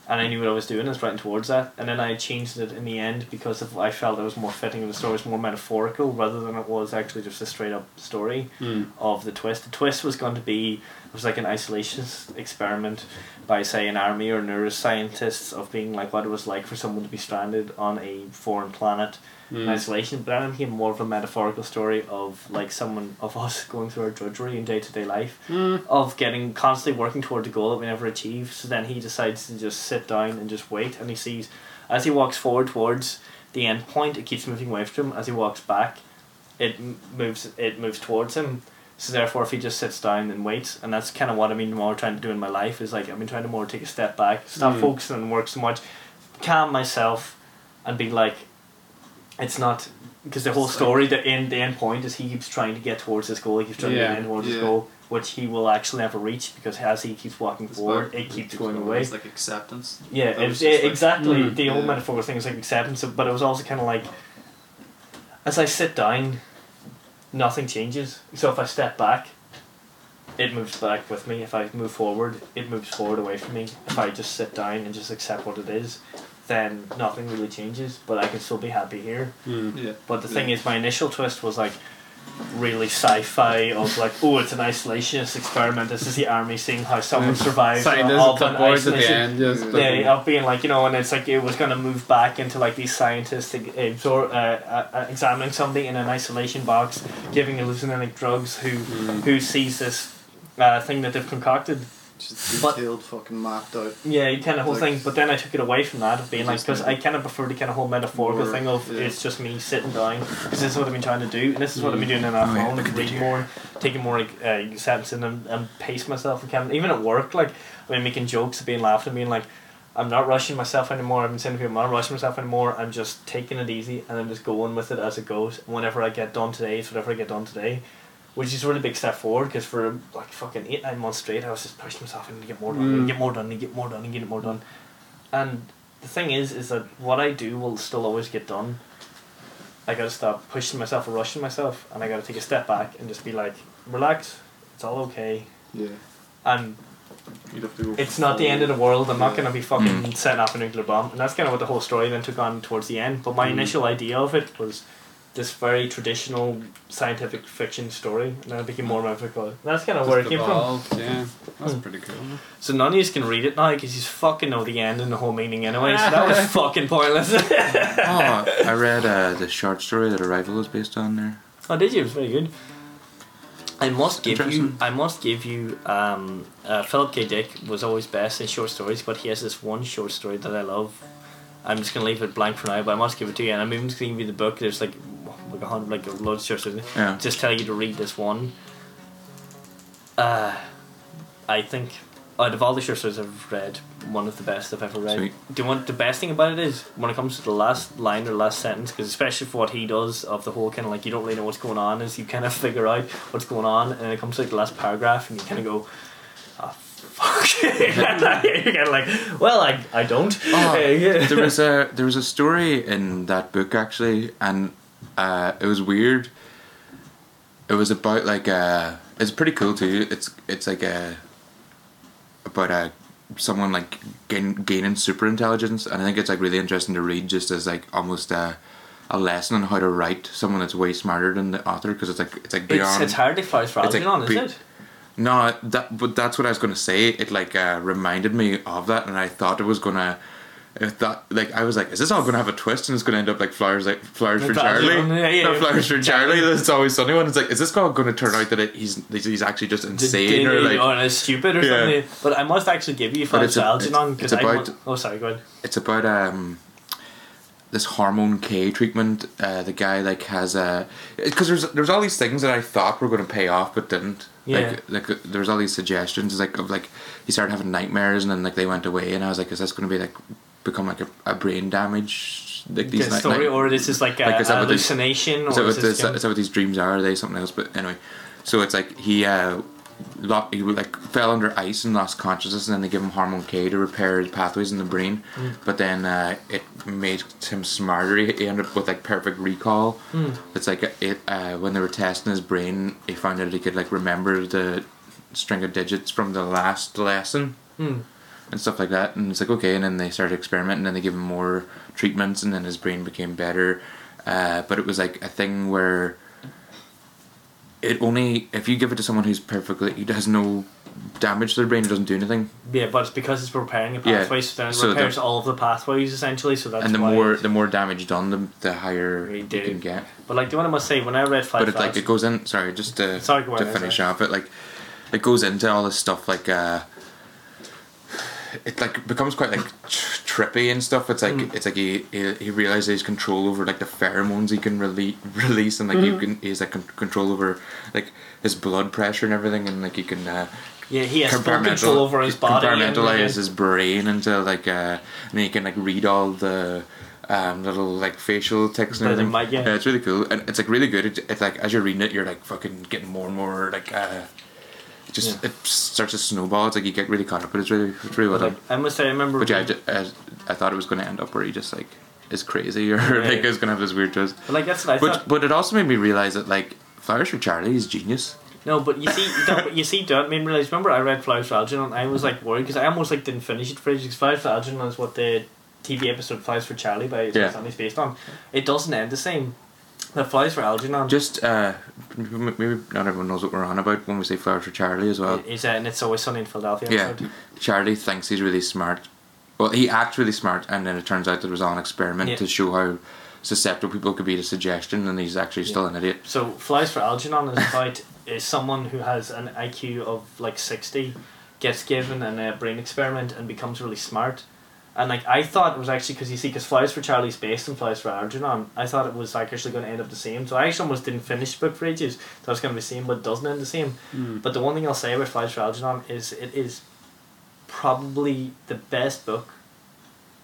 and I knew what I was doing. I was writing towards that, and then I changed it in the end because of, I felt it was more fitting. and The story was more metaphorical rather than it was actually just a straight up story Mm. of the twist. The twist was going to be it was like an isolationist experiment by say an army or neuroscientists of being like what it was like for someone to be stranded on a foreign planet in Mm. isolation. But it became more of a metaphorical story of like someone of us going through our drudgery in day to day life Mm. of getting constantly working toward the goal that we never achieve. So then he decides to just sit down and just wait, and he sees as he walks forward towards the end point, it keeps moving away from him. As he walks back, it moves it moves towards him. So therefore, if he just sits down and waits, and that's kind of what I've been more trying to do in my life is like I've been trying to more take a step back, stop Mm. focusing on work so much, calm myself, and be like, it's not because the whole It's like- story, the end, the end point is he keeps trying to get towards his goal. He keeps trying Yeah. to get towards his goal, which he will actually never reach because as he keeps walking It's forward, it keeps going away. It's like acceptance. Yeah, it was was, like- exactly. Mm. the Yeah. metaphorical thing was like acceptance, but it was also kind of like, as I sit down, nothing changes. So if I step back, it moves back with me. If I move forward, it moves forward away from me. If I just sit down and just accept what it is, then nothing really changes. But I can still be happy here. Mm. Yeah. But the thing is, my initial twist was like really sci-fi of like, oh, it's an isolationist experiment. This is the army seeing how someone survives uh, Scientists of at the boards at the isolation. end, just Yeah, looking- Yeah, of being like you know, and it's like it was gonna move back into like these scientists like, absor- uh, uh, examining somebody in an isolation box, giving hallucinogenic drugs, who Mm. who sees this uh, thing that they've concocted. Just But- detailed, fucking mapped out. Yeah, you kind of whole Like- thing. But then I took it away from that of being like because I kind of prefer the kind of whole metaphorical more- thing of yeah. it's just me sitting down because this is what I've been trying to do and this is what I've been doing in Oh, our yeah, phone, look reading more, taking more like, uh, steps in and, and pace myself and kind of, even at work like I mean making jokes, being laughing, at being like. I'm not rushing myself anymore. I've been saying to people, I'm not rushing myself anymore. I'm just taking it easy and I'm just going with it as it goes. Whenever I get done today, is whatever I get done today, which is a really big step forward because for like fucking eight nine months straight, I was just pushing myself and to get more done, Mm. and get more done, and get more done, and get more done. And the thing is, is that what I do will still always get done. I gotta stop pushing myself or rushing myself, and I gotta take a step back and just be like, relax, it's all okay, Yeah. and You'd have to go it's not the end of the world. I'm not gonna be fucking setting off a nuclear bomb, and that's kind of what the whole story then took on towards the end. But my Mm. initial idea of it was this very traditional scientific fiction story, and it became more mythical. That's kind of Just where it came from. Yeah, that's Mm. pretty cool. So none of you can read it now because you fucking know the end and the whole meaning anyway. So that was fucking pointless. oh, I read uh, the short story that Arrival was based on there. oh, did you? It was very good. I must give you. I must give you. Um, uh, Philip K. Dick was always best in short stories, but he has this one short story that I love. I'm just gonna leave it blank for now, but I must give it to you. And I'm even gonna give you the book. There's like like a hundred, like a load of stories. Yeah. Just tell you to read this one. Uh, I think out of all the stories I've read, one of the best I've ever read. Sweet. Do you want the best thing about it is when it comes to the last line or last sentence, because especially for what he does of the whole kind of like you don't really know what's going on, is you kind of figure out what's going on, and it comes to like the last paragraph, and you kind of go, ah, fuck. You're kind of like, well, I, I don't. Oh, there was a there was a story in that book actually, and uh, it was weird. It was about like a. It's pretty cool too. It's it's like a. About a someone like gain, gaining super intelligence, and I think it's like really interesting to read, just as like almost a. A lesson on how to write someone that's way smarter than the author because it's like it's like It's, beyond. it's hardly flies for It's like Algernon, is be- it? No, that but that's what I was gonna say. It like uh, reminded me of that, and I thought it was gonna. I thought like I was like, is this all gonna have a twist and it's gonna end up like flowers like flowers for Charlie? Yeah, yeah. No, flowers for Charlie. That's always sunny one. It's like, is this all gonna turn out that it, he's he's actually just insane or like? or stupid or Yeah. something. But I must actually give you five it's Algernon because I. oh, sorry, go ahead. It's about um this hormone K treatment. Uh, the guy like has a because there's there's all these things that I thought were gonna pay off but didn't. Yeah. Like like there's all these suggestions like of like he started having nightmares and then like they went away and I was like, is this gonna be like become like a, a brain damage like these The night- story, night- or this is like, a, is a what these- hallucination, is that this, is that what these dreams are? Are they something else? But anyway, so it's like he uh, lo- he like fell under ice and lost consciousness, and then they give him hormone K to repair his pathways in the brain. Mm. But then uh, it made him smarter. He ended up with like perfect recall. Mm. It's like it uh, when they were testing his brain, he found out he could like remember the string of digits from the last lesson Hmm. And stuff like that. And it's like okay, and then they started experimenting, and they gave him more treatments, and then his brain became better. Uh, but it was like a thing where it only if you give it to someone who's perfectly it has no damage to their brain, it doesn't do anything. Yeah, but it's because it's repairing a Yeah, so then it so the- repairs all of the pathways essentially. So that's and the more the more damage done, the the higher you can get. But like the one I must say, when I read Five but it like it goes in. Sorry, just to Sorry, to finish off it like it goes into all this stuff like uh it like becomes quite like tr- trippy and stuff. It's like Mm. it's like he, he he realizes control over like the pheromones he can rele- release and like Mm-hmm. can he's like con- control over like his blood pressure and everything and like he can uh, Yeah, he has full control over his body. and, compartmentalize like, his brain into like uh and then he can like read all the um little like facial tics and everything. mic, yeah. it's really cool and it's like really good. It, it's like as you're reading it, you're like fucking getting more and more like uh. It just Yeah. it starts to snowball. It's like you get really caught up, but it's really it's really well done. I must say, I remember. But yeah, I, reading- ju- as I thought it was going to end up where he just like is crazy or Yeah. like is going to have this weird twist. but like that's what I But thought. but it also made me realize that like Flowers for Charlie is genius. No, but you see, but you see, that made me realize. Remember, I read Flowers for Algernon. I was like worried because I almost like didn't finish it for ages. Flowers for Algernon is what the TV episode Flowers for Charlie by Yeah. Stanley's based on. It doesn't end the same. The flowers for Algernon Just uh, maybe not everyone knows what we're on about when we say Flowers for Charlie as well. is uh, and it's always sunny in Philadelphia. Yeah, episode. Charlie thinks he's really smart. Well, he acts really smart, and then it turns out that it was all an experiment Yeah. to show how susceptible people could be to suggestion, and he's actually still an idiot. So Flowers for Algernon is about is someone who has an IQ of like sixty, gets given an uh, brain experiment and becomes really smart, and like I thought it was actually because you see because Flowers for Charlie's based on Flowers for Algernon. I thought it was like actually going to end up the same. So I actually almost didn't finish the book for ages. Thought it was going to be the same, but it doesn't end the same. Mm. But the one thing I'll say about Flowers for Algernon is it is probably the best book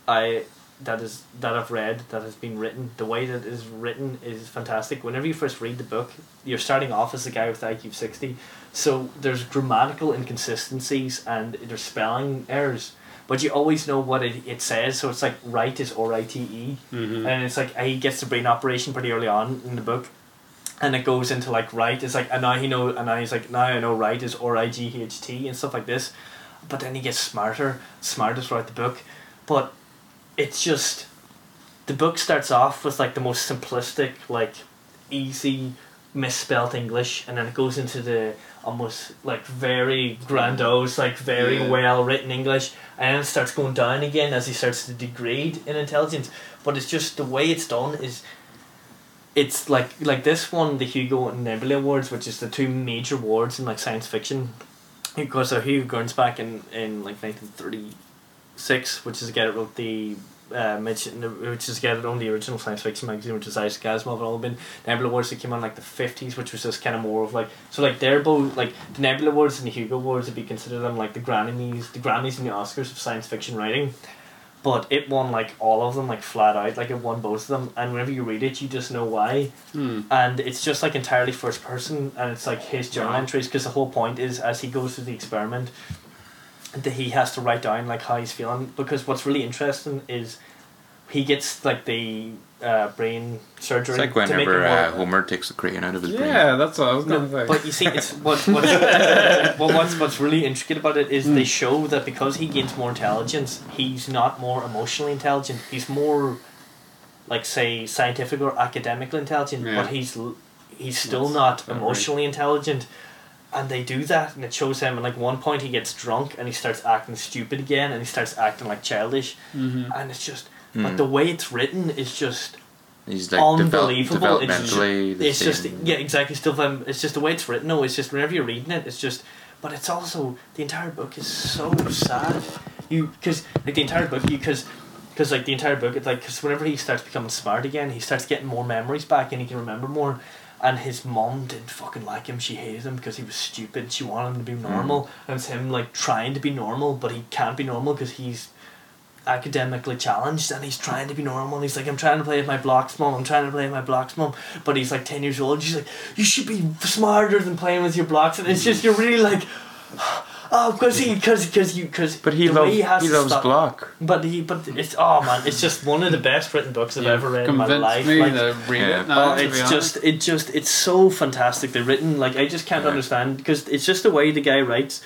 I that is that I've read that has been written. The way that it is written is fantastic. Whenever you first read the book, you're starting off as a guy with IQ sixty, so there's grammatical inconsistencies and there's spelling errors. But you always know what it, it says, so it's like right is R I T E, Mhm. and it's like he gets the brain operation pretty early on in the book, and it goes into like right. It's like and now he know and now he's like now I know right is R I G H T and stuff like this, but then he gets smarter, smarter throughout the book, but it's just the book starts off with like the most simplistic like easy misspelt english and then it goes into the almost like very grandiose like very Yeah. well written english and then it starts going down again as he starts to degrade in intelligence but it's just the way it's done is it's like like this one the hugo and nebula awards which is the two major awards in like science fiction because so hugo gernsback in in like 1936 which is the guy that wrote the uh, Mitch, which is that owned the original science fiction magazine, which is Isaac Asimov and all been Nebula Awards that came on like the fifties, which was just kind of more of like so like they're both like the Nebula Awards and the Hugo Awards would be considered them like the Grammys, the Grammys and the Oscars of science fiction writing. But it won like all of them like flat out, like it won both of them, and whenever you read it, you just know why Mm. and it's just like entirely first person and it's like his journal Wow. entries because the whole point is as he goes through the experiment that he has to write down like how he's feeling because what's really interesting is he gets like the uh, brain surgery It's like to make him uh, Homer takes the crayon out of his brain. Yeah, that's what I was no, gonna say. but you see, it's what what's, well, what's what's really intricate about it is Hmm. they show that because he gains more intelligence, he's not more emotionally intelligent. He's more, like say, scientific or academically intelligent, Yeah. but he's he's still That's not very- emotionally intelligent. And they do that, and it shows him. And like one point, he gets drunk and he starts acting stupid again, and he starts acting like childish, Mhm. and it's just. Mm. But the way it's written is just He's like develop, unbelievable. It's just- the it's just yeah, exactly. Still, um, it's just the way it's written. No, it's just whenever you're reading it, it's just. But it's also the entire book is so sad. You because like the entire book you because. Because like the entire book, it's like because whenever he starts becoming smart again, he starts getting more memories back and he can remember more. And his mom didn't fucking like him. She hated him because he was stupid. She wanted him to be hmm. normal, and it's him like trying to be normal, but he can't be normal because he's academically challenged and he's trying to be normal. And he's like I'm trying to play with my blocks mom. I'm trying to play with my blocks mom. But he's like 10 years old. She's like you should be smarter than playing with your blocks. And it's just you're really like oh because he because because you because But he the way loves he, has he to loves stop- block. but he but it's oh man it's just one of the best written books I've You've ever read in my convinced life me like, to read Yeah. it now. Oh, to it's honest. just it just it's so fantastic. They're written like I just can't Yeah. understand because it's just the way the guy writes.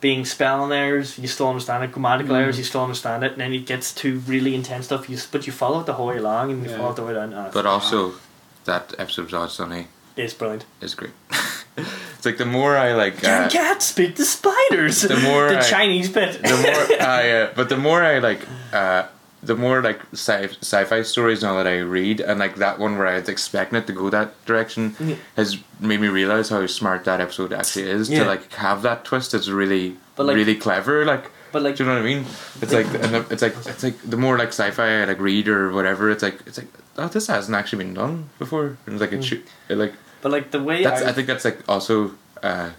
Being spelling errors, you still understand it. Grammatical Mm. errors, you still understand it. And then it gets to really intense stuff. You but you follow it the whole way along, and you Yeah. follow it the way down. But also, that episode of Odd Sunny it's brilliant. is great. it's like the more I like. Can Uh, cats speak to spiders? the more the I- Chinese bit. the more I, uh, but the more I like, uh, the more like sci sci-fi stories now that I read, and like that one where I was expecting it to go that direction, Yeah. has made me realize how smart that episode actually is Yeah. to like have that twist. It's really, But, like- really clever. Like But like Do you know what I mean? It's like, and the- it's like, it's like the more like sci-fi I like read or whatever. It's like, it's like, oh, this hasn't actually been done before. And it's like it should, it like but like the way that's. I, I think that's like also uh,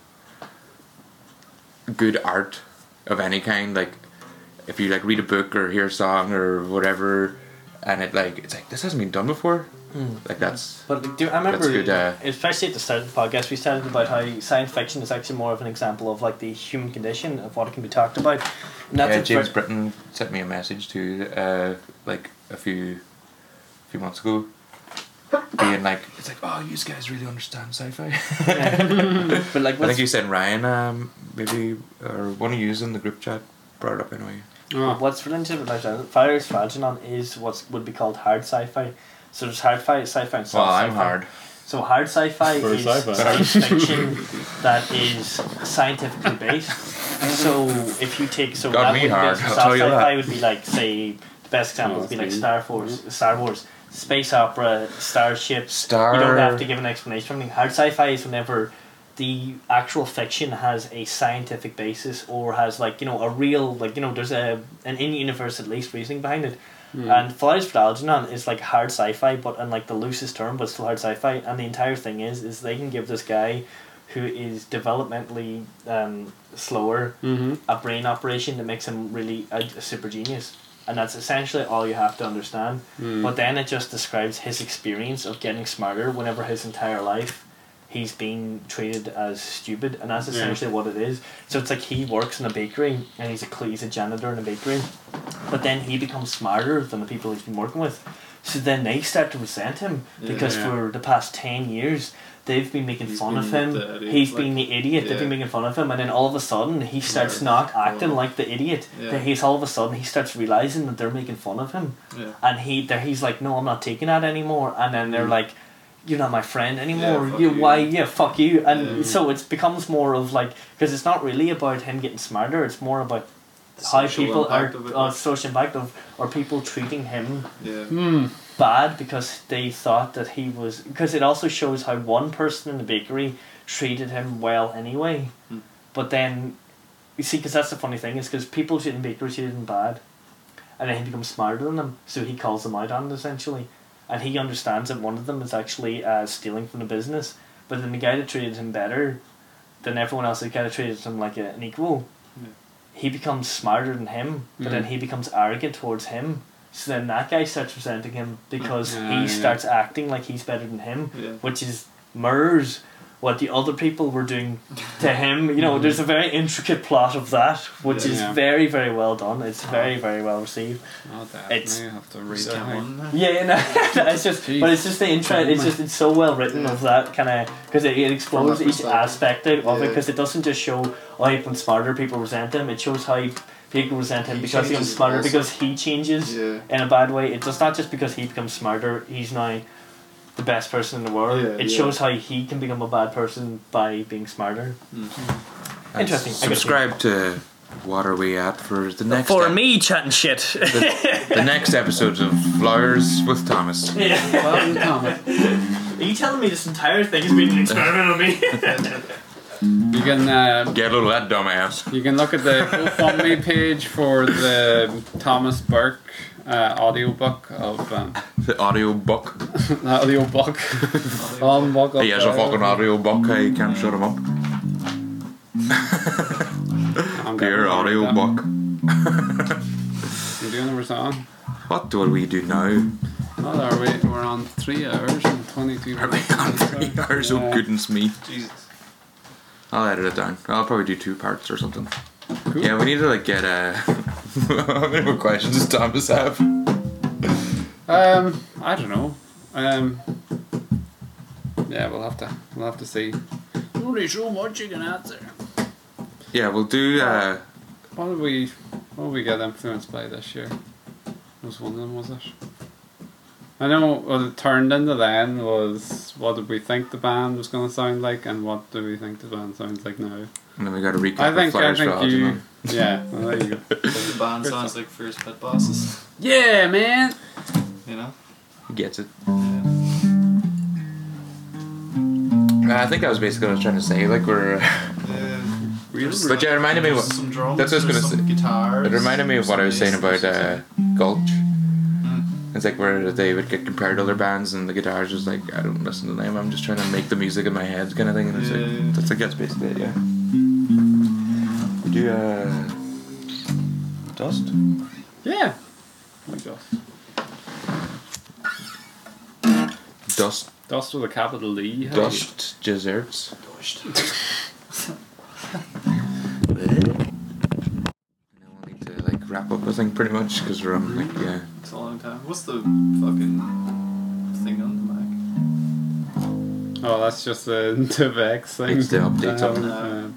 good art of any kind. Like if you like read a book or hear a song or whatever, and it like it's like this hasn't been done before. Like that's But do, I remember, good, uh, especially at the start of the podcast, we started about how science fiction is actually more of an example of like the human condition of what it can be talked about. And that's yeah. James ver- Britton sent me a message to uh, like a few, few months ago, being like, it's like, oh, you guys really understand sci-fi. But like, I think you said Ryan, um, maybe or one of you in the group chat brought it up anyway. Oh. what's really interesting about that, Flowers for is what would be called hard sci-fi. So there's hard fi- sci-fi and soft Well, I'm sci-fi. hard. So hard sci-fi For is sci-fi. science fiction that is scientifically based. So if you take so Got that me would hard, be, I'll soft tell you sci-fi that. would be like say the best example would be that's like me. Star Wars, Star Wars, space opera, starships. Star. You don't have to give an explanation. or anything. Hard sci-fi is whenever the actual fiction has a scientific basis or has like you know a real like you know there's a an in universe at least reasoning behind it. And Flowers for Algernon is like hard sci-fi, but in like the loosest term, but still hard sci-fi. And the entire thing is, is they can give this guy, who is developmentally um, slower, Mm-hmm. a brain operation that makes him really a, a super genius. And that's essentially all you have to understand. Hmm. But then it just describes his experience of getting smarter whenever his entire life he's been treated as stupid, and that's Yeah. essentially what it is. So it's like he works in a bakery and he's a he's a janitor in a bakery, but then he becomes smarter than the people he's been working with. So then they start to resent him because Yeah. for the past ten years they've been making He's fun of him. idiot, He's like- been the idiot. They've been making fun of him, and then all of a sudden he starts Yeah. not acting like the idiot. Yeah. That he's all of a sudden he starts realizing that they're making fun of him Yeah. and he there he's like no i'm not taking that anymore and then they're like you're not my friend anymore fuck you, you." why yeah fuck you and Yeah. so it becomes more of like because it's not really about him getting smarter it's more about how Social people are impact of it, uh, like- social impact of are people treating him Yeah. Hmm. Bad because they thought that he was because it also shows how one person in the bakery treated him well anyway Hmm. but then you see because that's the funny thing is because people treating bakery treated him bad and then he becomes smarter than them so he calls them out on it essentially and he understands that one of them is actually uh, stealing from the business but then the guy that treated him better than everyone else the kind of treated him like a, an equal Yeah. he becomes smarter than him but then Mhm. he becomes arrogant towards him so then that guy starts resenting him because Yeah, he yeah. starts acting like he's better than him Yeah. which is mirrors what the other people were doing to him. You know, there's a very intricate plot of that, which Yeah. is Yeah. very, very well done. It's oh. very, very well received. Oh. It's- I have to read Just it. came I think. on. Yeah, no, it's just, but it's just the intro. It's just it's so well written of that kind of because it, it explores each aspect of it because it doesn't just show oh he becomes smarter, people resent him. It shows how he, people resent him He because he becomes smarter also. because he changes Yeah. in a bad way. It's not just because he becomes smarter. He's now the best person in the world. Yeah, it yeah. shows how he can become a bad person by being smarter. And Interesting. I. Subscribe to What Are We At for the next For ep- me chatting shit. the, the next episodes of Flowers with Thomas. yeah. Well, Thomas, Are you telling me this entire thing has been an experiment on me? you can uh, Get a load of that dumbass. you can look at the GoFundMe page for the Thomas Burke uh, audiobook of um, The audio book. audiobook. On book He has a fucking audio book. I can't shut him up. I'm Dear audio book. You doing another song? What do we do now? Oh, there we we're on three hours and twenty two Are we on three hours? Oh goodness me. Jesus. I'll edit it down. I'll probably do two parts or something. Cool. Yeah, we need to like get uh How many more questions does Thomas have? Um, I don't know. Um, yeah, we'll have to we'll have to see. Only so much you can answer. Yeah, we'll do uh What did we what did we get influenced by this year? Was one of them was it? I know what it turned into then was what did we think the band was going to sound like, and what do we think the band sounds like now? And then we got to recap. I think I think you, yeah. Well, there you go. the band sounds like first Pet Bosses. Yeah, man. You know. Gets it. Yeah. I think that was basically what I was trying to say. Like we're. Uh, but yeah, it reminded me. What, that's what I was gonna say. Guitars, it reminded me of what I was saying about uh, Gulch. It's like where they would get compared to other bands, and the guitarist was like, I don't listen to them, I'm just trying to make the music in my head, kind of thing. And it's yeah, like, that's like, that's basically it, yeah. Would you, uh. Dust? Yeah! Oh my god. Dust. Dust with a capital D. Dust desserts. Dust. now I need to, like, wrap up, I think, pretty much, because we're on, like, yeah a long time. What's the fucking thing on the mic? Oh, that's just the, the thing. It's the update. Um,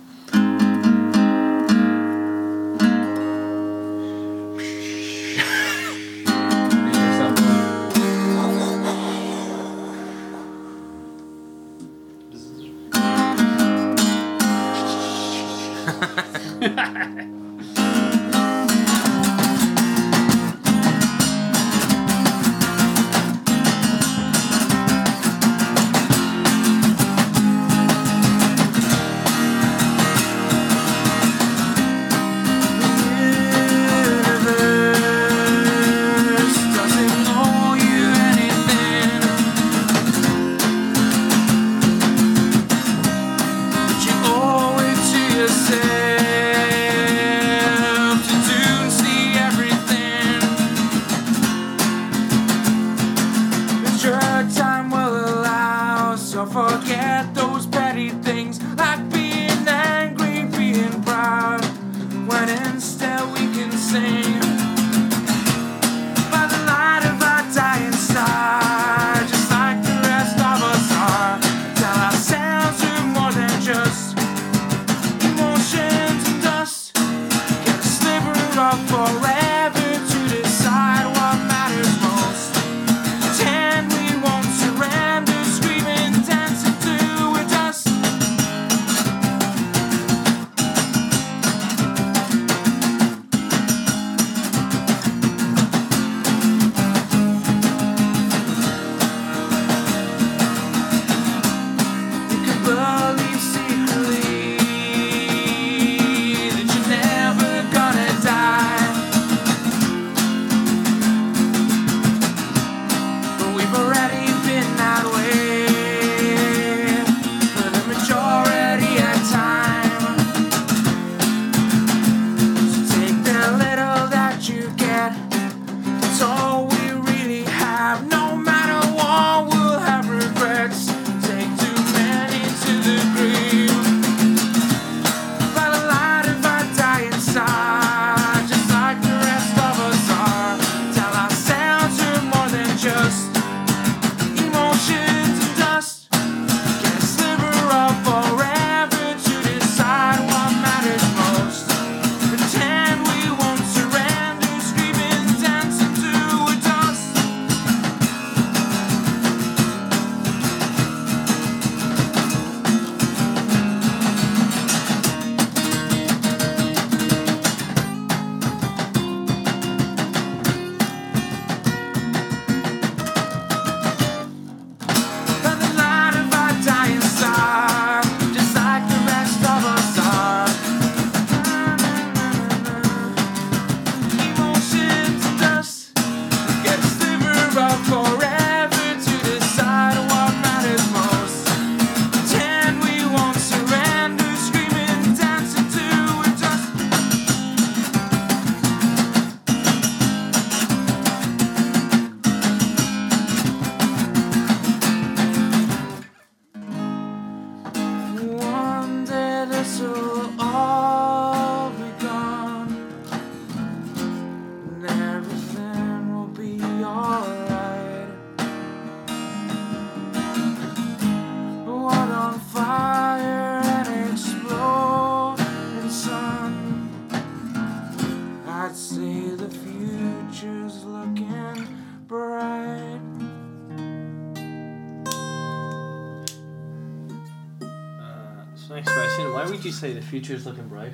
future's looking bright.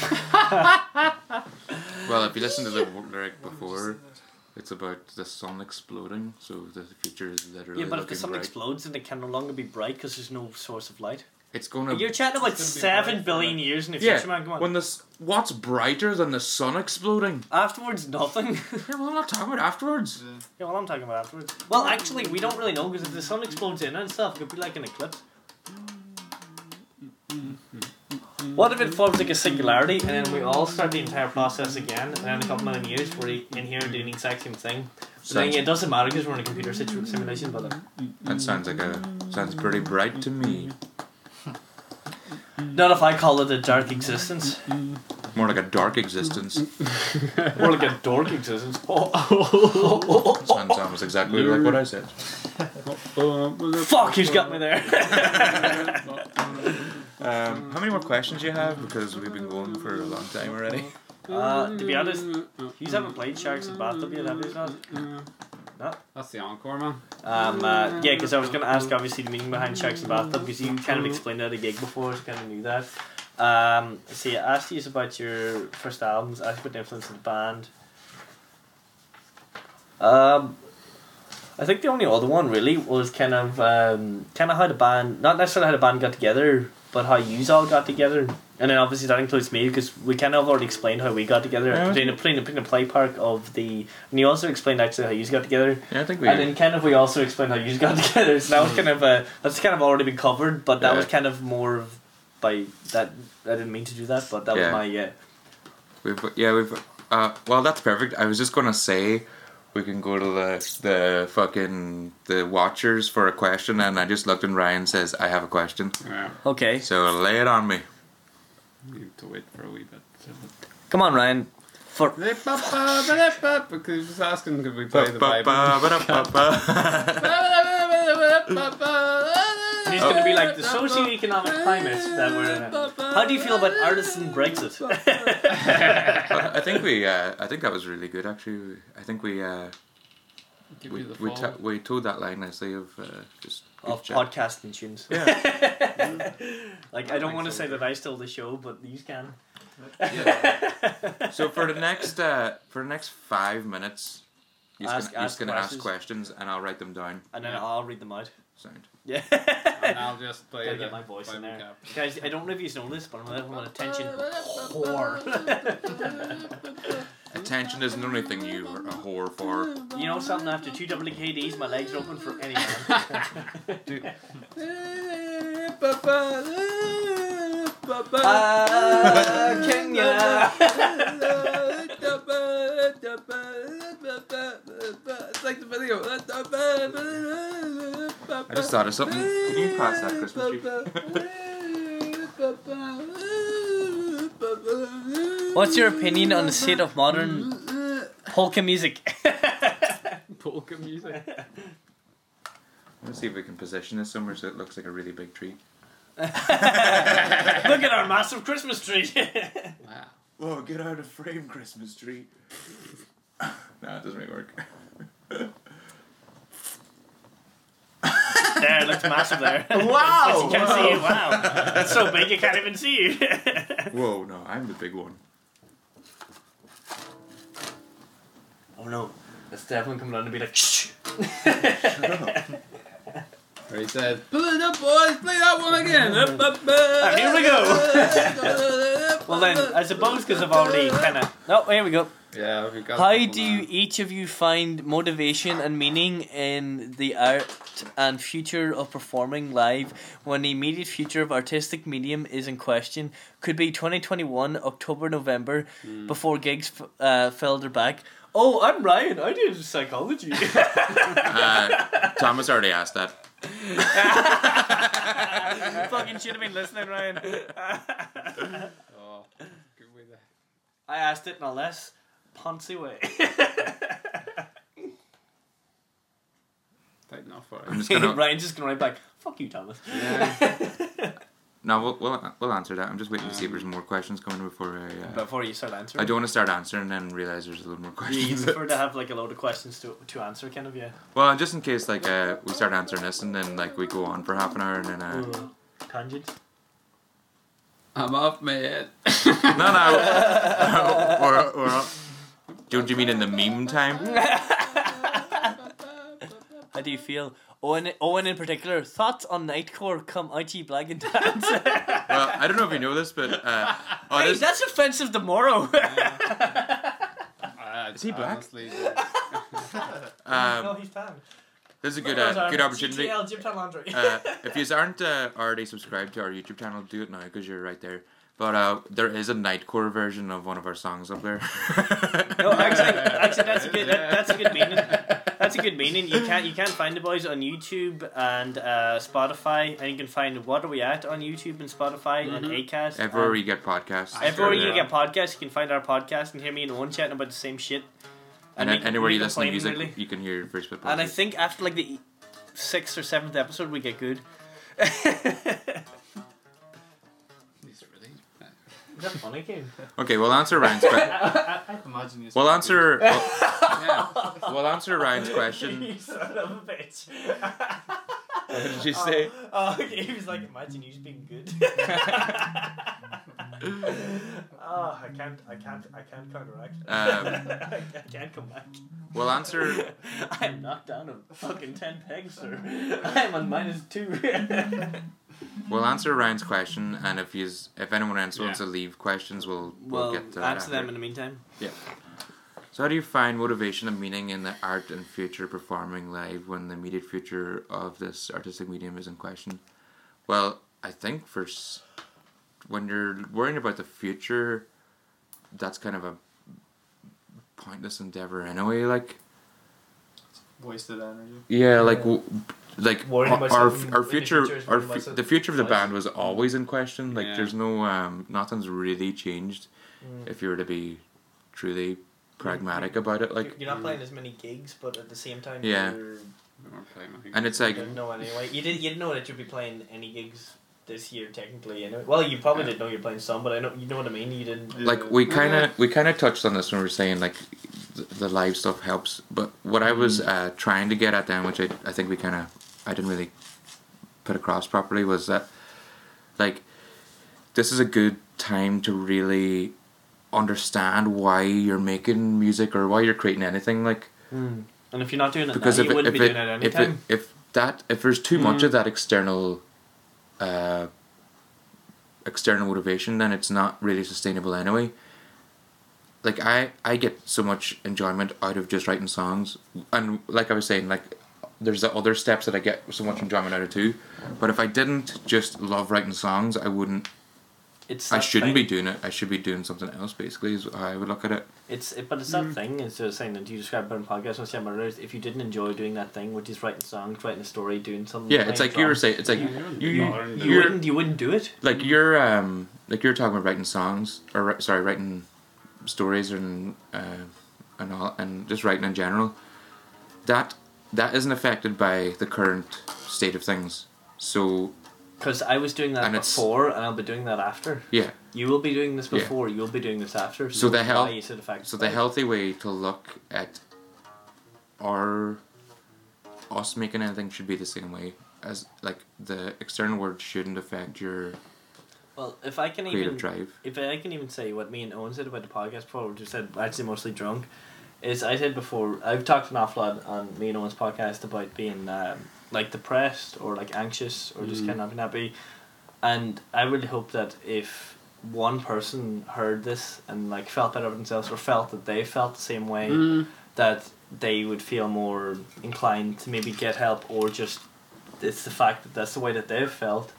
well, if you listen to the lyric before, it's about the sun exploding, so the future is literally. Yeah, but if the sun bright. explodes, then it can no longer be bright because there's no source of light. It's going to. You're chatting about seven billion bright. years in the yeah, future, man. Come on. When this, what's brighter than the sun exploding? Afterwards, nothing. yeah, well, I'm not talking about afterwards. Yeah. yeah, well, I'm talking about afterwards. Well, actually, we don't really know because if the sun explodes in and stuff, it could be like an eclipse. What if it forms like a singularity and then we all start the entire process again and then a couple million years we're in here doing the exact same thing? So then it doesn't matter because we're in a computer situ- simulation, but uh, that sounds like a sounds pretty bright to me. not if I call it a dark existence. More like a dark existence. More like a dork existence. Sounds almost exactly like what I said. Fuck, he's got me there. Um, how many more questions do you have? Because we've been going for a long time already. Uh, to be honest, he's haven't played Sharks and Bathtub yet, have you? Not? No. That's the encore, man. Um, uh, yeah, because I was going to ask obviously the meaning behind Sharks and Bathtub because you kind of explained that at a gig before, so kind of knew that. Um, see, I asked you about your first albums, I asked about the influence of the band. Um, I think the only other one really was kind of um, kind of how the band, not necessarily how the band got together, but how you all got together. And then obviously that includes me because we kind of already explained how we got together Yeah. playing, playing, playing the play park of the. And you also explained actually how you got together. Yeah, I think we. And then kind of we also explained how you got together. So that was kind of uh, that's kind of already been covered, but that Yeah. was kind of more of by that I didn't mean to do that, but that Yeah. was my yeah. We've yeah we've uh well that's perfect. I was just gonna say we can go to the the fucking the watchers for a question, and I just looked and Ryan says I have a question, Yeah. Okay, so lay it on me. Need to wait for a wee bit. come on, Ryan. For Because he was asking could we play the Bible. and he's going to be like the socio-economic climate that we're in. How do you feel about artisan Brexit? I think we uh, I think that was really good actually. I think we uh, Give we the we, full- ta- we told that line nicely of uh, just of chat. podcasting tunes. Yeah. like I don't want to say that I stole the show, but these can. So for the next uh, for the next five minutes, you're just Ask- gonna, you're ask gonna ask questions. questions and I'll write them down. And then Yeah. I'll read them out. Sound. Yeah. And I'll just play Gotta the get my voice in there. cap. Guys, I don't know if you know this, but I'm a little attention whore. Attention isn't the only thing you are a whore for. you know something? After two WKDs, my legs are open for anyone. Kenya. It's like the video. I just thought of something. Can you pass that Christmas tree? What's your opinion on the state of modern polka music? Polka music. Let's see if we can position this somewhere so it looks like a really big tree. Look at our massive Christmas tree. Wow. Whoa, get out of frame, Christmas tree. no, it doesn't really work. there, it looks massive there. Wow! you can't see it. Wow, that's so big you can't even see you. Whoa, no, I'm the big one. oh no, that's definitely coming down to be like shh. Where he said, "Pull it up, boys. Play that one again." Ah, here we go. Well then, I suppose because I've already kind of. Oh, here we go. Yeah, we got. How do you, each of you find motivation and meaning in the art and future of performing live when the immediate future of artistic medium is in question? Could be 2021, October, November, before gigs f- uh, fell their back. Oh, I'm Ryan. I did psychology. Uh, Thomas already asked that. Fucking should have been listening, Ryan. Oh, good way there. I asked it in a less poncy way. Tight enough for I'm it. just gonna. Ryan's just gonna write back. Fuck you, Thomas. No, we'll, we'll, we'll answer that. I'm just waiting to see if there's more questions coming before I. Uh, Before you start answering. I don't want to start answering and then realize there's a little more Yeah, you questions. prefer to have like a load of questions to to answer, kind of, yeah. well, just in case like uh, we start answering this and then like we go on for half an hour and then. Uh, Ooh, Tangents. I'm off my head. no, no. or, or, don't you mean in the meme time? How do you feel? Owen, Owen in particular, thoughts on Nightcore come IG Black and Dance. Well, I don't know if you know this, but uh, oh, hey, this, that's offensive tomorrow. I, Is he black? honestly- um, he's tan. this is a good uh, good opportunity. GTL, Gym Tan Laundry. uh, if you aren't uh, already subscribed to our YouTube channel, do it now because you're right there. But uh, there is a Nightcore version of one of our songs up there. no, actually, actually, that's a good. That, that's a good meaning. That's a good meaning. You can't you can't find the boys on YouTube and uh, Spotify, and you can find what are we at on YouTube and Spotify and Acast. Everywhere and you get podcasts. everywhere they're you get podcasts, you can find our podcast and hear me and Owen chatting about the same shit. and we- then anywhere we you listen to music, really. you can hear your first bit. And I think after like the sixth or seventh episode, we get good. Is that funny, Kim? Okay, we'll answer Ryan's question. I imagine you. We'll answer. We'll, Yeah. we'll answer Ryan's question. you son of a bitch. What did you say? Oh, okay. He was like, imagine you being good. oh, I can't, I can't, I can't counteract. Um, I can't come back. We'll answer. I'm knocked down a fucking ten pegs, sir. I'm on minus two. We'll answer Ryan's question, and if he's if anyone else wants Yeah. to leave questions, we'll we'll well, get to that answer them in the meantime. Yeah. So, how do you find motivation and meaning in the art and future performing live when the immediate future of this artistic medium is in question? Well, I think for s- when you're worrying about the future, that's kind of a pointless endeavor anyway. Like, Wasted energy. yeah, like, w- like our about our, our in the future, future our fu- the future of the band was always in question. Like, Yeah. there's no um, nothing's really changed. Mm. If you were to be truly pragmatic about it, like. you're, you're not playing as many gigs, but at the same time, Yeah. you're, We weren't playing anything. And it's like you like didn't know anyway. You did, you didn't know that you'd be playing any gigs this year, technically. Anyway. Well, you probably Yeah. didn't know you're playing some, but I know you know what I mean. You didn't. Yeah. like we kind Yeah. of we kind of touched on this when we were saying like the, the live stuff helps but what i was uh, trying to get at then which i, I think we kind of i didn't really put across properly was that like this is a good time to really understand why you're making music or why you're creating anything like Mm. And if you're not doing it because now, if you it, wouldn't if be it, doing it if it if that if there's too much of that external uh, external motivation then it's not really sustainable anyway. Like I I get so much enjoyment out of just writing songs. And like I was saying like there's the other steps that I get so much enjoyment out of too but if I didn't just love writing songs I wouldn't it's I shouldn't thing. be doing it I should be doing something else basically is how I would look at it It's it, but it's that thing. It's just saying that you described in podcast and saying about others. If you didn't enjoy doing that thing, which is writing songs, writing a story, doing something. yeah it's playing like you were saying it's like you, you're you, you wouldn't you wouldn't do it. like you're um like you're talking about writing songs or sorry writing stories and uh, and all and just writing in general that that isn't affected by the current state of things so Because I was doing that And before, and I'll be doing that after. yeah You will be doing this Yeah. before. You'll be doing this after. So the is it affected so the healthy way to look at our us making anything should be the same way as like the external world shouldn't affect your Well, if I can creative even drive if I can even say what me and Owen said about the podcast before, which we said actually mostly drunk, is I said before I've talked an awful lot on me and Owen's podcast about being um, like depressed or like anxious or just Mm. kind of not happy, and I really hope that if one person heard this and like felt better about themselves or felt that they felt the same way, Mm. that they would feel more inclined to maybe get help or just it's the fact that that's the way that they've felt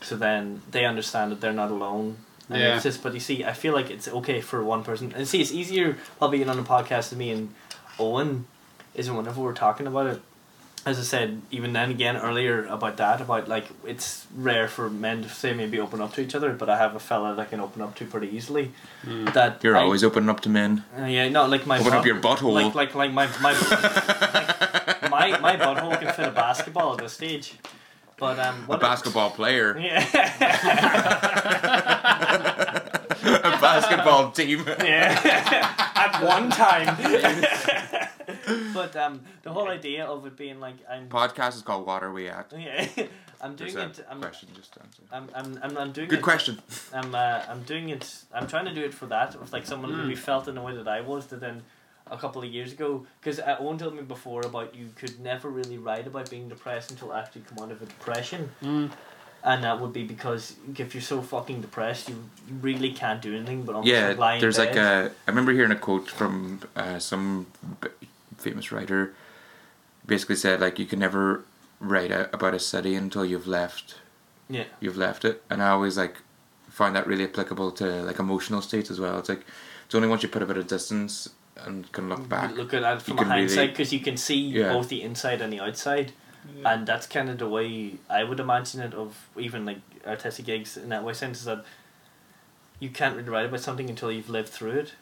so then they understand that they're not alone and Yeah. it's just but you see I feel like it's okay for one person. And see it's easier probably being on a podcast with me and Owen is whenever we're talking about it. As I said even then again earlier about that about like it's rare for men to say maybe open up to each other but I have a fella that I can open up to pretty easily. Mm. that you're I- always opening up to men. Uh, yeah, no, like my Open up butt- your butthole. Like, like, like my my like, my my butthole can fit a basketball at this stage, but um, a what basketball player. Yeah, a basketball team yeah. At one time. but um, the whole idea of it being like I'm. podcast is called Water We At Yeah, I'm doing There's it. a I'm, question just to answer. I'm, I'm, I'm, I'm doing Good it. question. I'm uh, I'm doing it. I'm trying to do it for that. If like someone Mm. maybe felt in the way that I was, that then a couple of years ago because Owen told me before about you could never really write about being depressed until after you come out of a depression. Mm. And that would be because if you're so fucking depressed, you, really can't do anything but almost yeah, like there's like a. I remember hearing a quote from uh, some b- famous writer. Basically said like you can never write a, about a city until you've left. Yeah. You've left it, and I always like find that really applicable to like emotional states as well. It's like it's only once you put a bit of distance and can look back. Look at that from a really- hindsight because you can see Yeah. both the inside and the outside. And that's kind of the way I would imagine it of even like artistic gigs in that way sense is that you can't really write about something until you've lived through it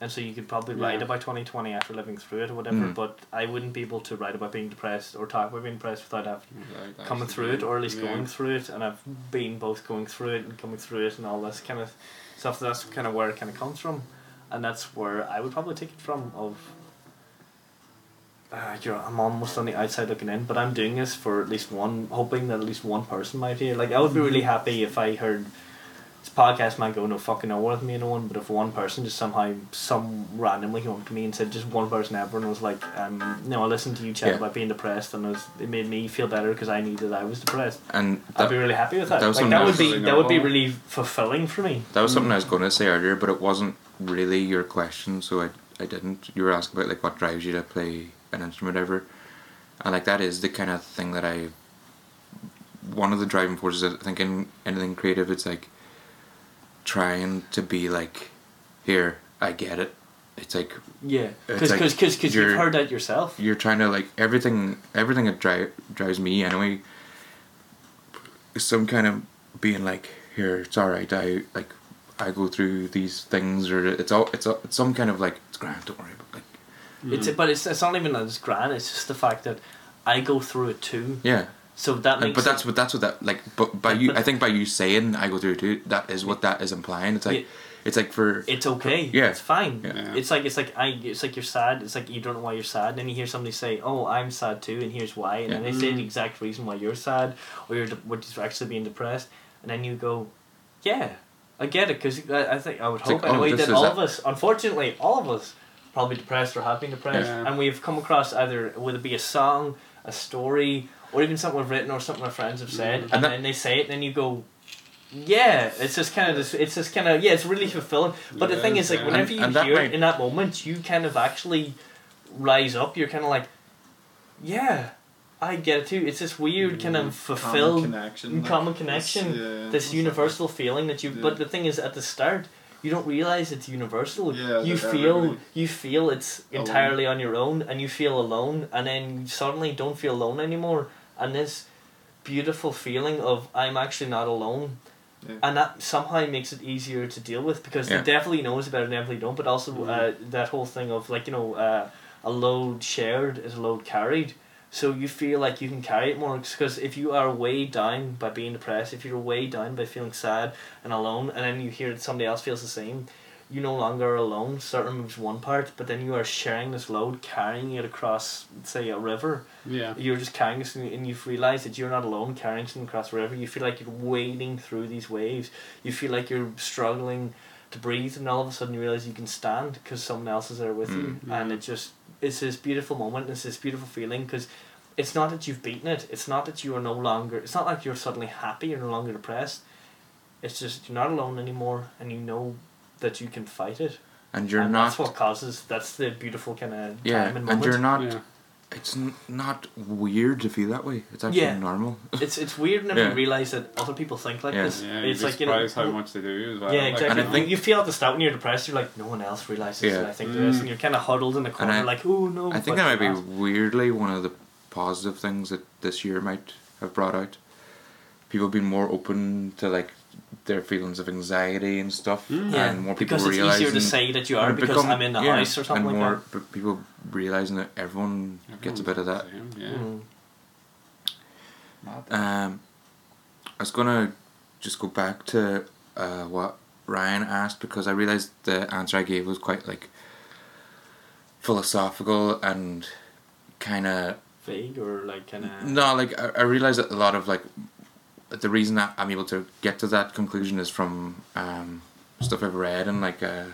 and so you could probably write Yeah. about 2020 after living through it or whatever Mm. but I wouldn't be able to write about being depressed or talk about being depressed without having Without coming through it or at least yeah. going through it and I've been both going through it and coming through it and all this kind of stuff that's kind of where it kind of comes from and that's where I would probably take it from of uh, you're, I'm almost on the outside looking in but I'm doing this for at least one hoping that at least one person might hear like I would be really happy if I heard this podcast might go no fucking nowhere with me and no one but if one person just somehow some randomly came up to me and said just one person ever and was like um no I listened to you chat Yeah. about being depressed and it, was, it made me feel better because I knew that I was depressed And I'd be really happy with that. that like, that would be that would be really fulfilling for me. that was something I was going to say earlier, but it wasn't really your question, so I I didn't. You were asking about like what drives you to play an instrument ever, and like that is the kind of thing that I. One of the driving forces, I think, in anything creative, it's like trying to be like, here, I get it. It's like Yeah, because like because because you've heard that yourself. you're trying to like everything everything that dri- drives me anyway some kind of being like here it's all right i like i go through these things or it's all it's, all, it's some kind of like it's grand don't worry about like It's but it's it's not even that it's grand. It's just the fact that I go through it too. yeah So that makes but that's it, what that's what that like but by But- you i think by you saying i go through it too that is what that is implying it's like Yeah. it's like for it's okay. Yeah. it's fine. Yeah. Yeah. It's like it's like I it's like you're sad. It's like you don't know why you're sad, and then you hear somebody say, "Oh, I'm sad too," and here's why, and then Yeah. they say Mm. the exact reason why you're sad, or you're de- what you're actually being depressed, and then you go, "Yeah, I get it," because I, I think I would It's hope like, oh, anyway this that is all a- of us, unfortunately, all of us, probably depressed or have been depressed, Yeah. and we've come across either whether it be a song, a story, or even something we've written or something our friends have said, and, And that- then they say it, and then you go. Yeah, it's just kind of this. It's just kind of yeah. It's really fulfilling. But the thing is, like, whenever And- you and hear might- it in that moment, you kind of actually rise up. You're kind of like, yeah, I get it too. It's this weird kind of fulfilled common connection. common like, connection, it's- yeah, this it's universal feeling that you. Yeah. But the thing is, at the start, you don't realize it's universal. Yeah, you feel everybody- you feel it's Alone. entirely on your own, and you feel alone, and then you suddenly don't feel alone anymore, and this beautiful feeling of I'm actually not alone. Yeah. And that somehow makes it easier to deal with because Yeah. the definitely knows about it and definitely don't. But also uh, that whole thing of like you know uh, a load shared is a load carried. So you feel like you can carry it more because if you are weighed down by being depressed, if you're weighed down by feeling sad and alone, and then you hear that somebody else feels the same, you no longer are alone. Certain moves one part, but then you are sharing this load, carrying it across, say, a river. Yeah. You're just carrying this, and and you've realized that you're not alone carrying something across the river. You feel like you're wading through these waves. You feel like you're struggling to breathe, and all of a sudden you realize you can stand because someone else is there with you, Mm. and it just it's this beautiful moment. It's this beautiful feeling because it's not that you've beaten it. It's not that you are no longer. It's not like you're suddenly happy. You're no longer depressed. It's just you're not alone anymore, and you know that you can fight it. and you're and not That's what causes. That's the beautiful kind of yeah time and and moment. you're not Yeah. It's n- not weird to feel that way it's actually Yeah. normal it's it's weird whenever Yeah. you realize that other people think like Yeah. this. Yeah, you'd it's be like you know, surprised how much they do as well. yeah, Like, exactly. And I think- you, you feel at the start when you're depressed, you're like, no one else realizes Yeah. that I think this, Mm. and you're kind of huddled in the corner, I- like, oh no. I think but that might be you're weirdly one of the positive things that this year might have brought out. People being more open to like their feelings of anxiety and stuff, Mm. Yeah, and more people because it's realizing easier to say that you are because become- I'm in the yeah, house or something and like more people realizing that everyone gets a bit of that. Same. Yeah. Mm. Um, I was gonna just go back to uh, what Ryan asked because I realized the answer I gave was quite like philosophical and kind of Vague or like kind of. no like I, I realized that a lot of like the reason that I'm able to get to that conclusion is from um, stuff I've read and like uh,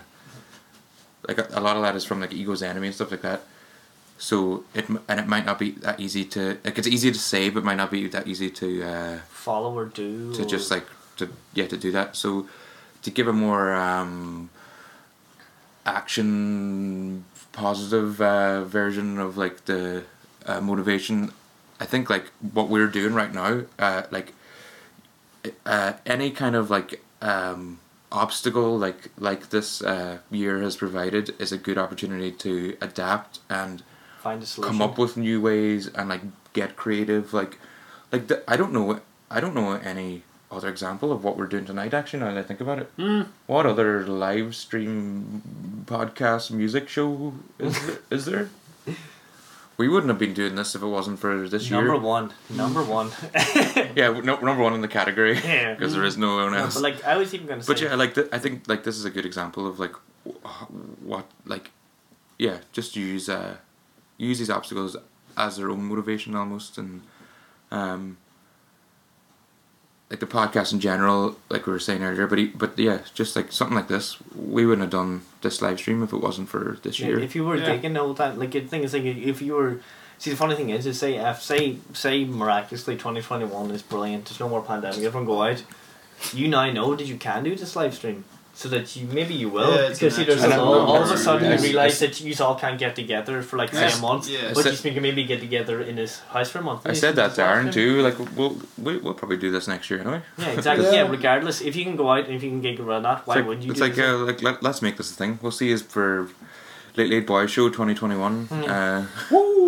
like a, a lot of that is from like ego's enemy and stuff like that. So it and it might not be that easy to like it's easy to say, but might not be that easy to uh, Follow or do. to or- just like to yeah to do that. So to give a more um, action positive uh, version of like the uh, motivation, I think like what we're doing right now, uh, like uh, any kind of like um, obstacle like like this uh, year has provided is a good opportunity to adapt and find a solution. come up with new ways and like get creative like like the, i don't know i don't know any other example of what we're doing tonight actually now that i think about it Hmm. what other live stream podcast music show is, there- is there we wouldn't have been doing this if it wasn't for this Number year Number one. Number one. yeah no, number one in the category Yeah. because there is no one No, else but like I was even gonna say. but yeah, like th- I think like this is a good example of like what like yeah, just use uh use these obstacles as their own motivation almost and um like the podcast in general, like we were saying earlier, but he, but yeah, just like something like this, we wouldn't have done this live stream if it wasn't for this Yeah, year. if you were Yeah. gigging the whole time, like the thing is, like if you were, see the funny thing is, is say if say say miraculously twenty twenty one is brilliant. There's no more pandemic. Everyone go out. You now know that you can do this live stream, so that you maybe you will Yeah, because you see, there's all, all of a sudden Yes, you realize that you all can't get together for like say Yes. a month, Yeah. but I you said- can maybe get together in his house for a month. I said that to Aaron too. Like we'll we, we'll probably do this next year anyway. Yeah, exactly. Yeah. Yeah. regardless, if you can go out and if you can get around that, why like, would you? It's do like the uh, like let, let's make this a thing. We'll see is for Late Late Toy Show twenty twenty one. Hmm. Uh,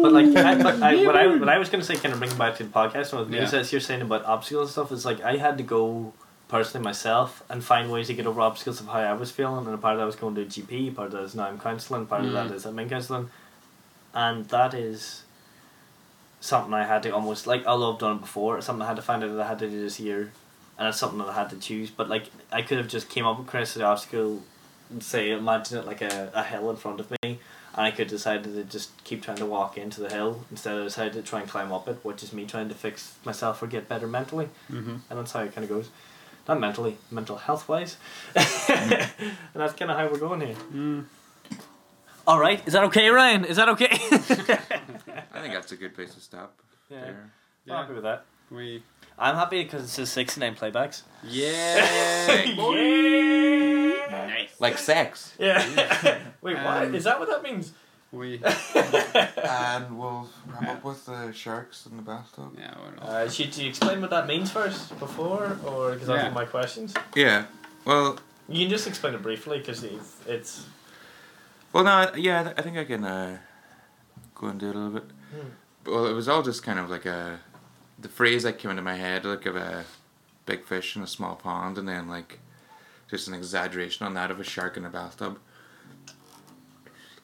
But like, I, but I, what I what I was gonna say, kind of bring it back to the podcast, and what Yeah. yeah. you're saying about obstacles and stuff is like I had to go personally myself and find ways to get over obstacles of how I was feeling, and a part of that was going to a GP, part of that is now I'm counselling, part of that Mm. is I'm in counselling, and that is something I had to almost like although I've done it before, it's something I had to find out that I had to do this year, and it's something that I had to choose. But like I could have just came up with Chris the obstacle, and say imagine it like a, a hill in front of me, and I could decide to just keep trying to walk into the hill instead of decided to try and climb up it, which is me trying to fix myself or get better mentally, Mm-hmm. and that's how it kind of goes. Not mentally, mental health wise, and that's kind of how we're going here. Mm. All right, is that okay, Ryan? Is that okay? I think that's a good place to stop. yeah, There. I'm Yeah. happy with that. We. I'm happy because it says sixty nine playbacks. Yeah. yeah. nice. Like sex. Yeah. Wait, what? Um, Is that what that means? We. and we'll wrap up with the sharks in the bathtub. Yeah. Well, Uh, should you explain what that means first, before, or because that's Yeah. one of my questions? Yeah. Well, You can just explain it briefly because it's, it's well, no, yeah, I I think I can uh, go into it a little bit. Hmm. Well, it was all just kind of like a, the phrase that came into my head, like of a big fish in a small pond, and then like, just an exaggeration on that of a shark in a bathtub.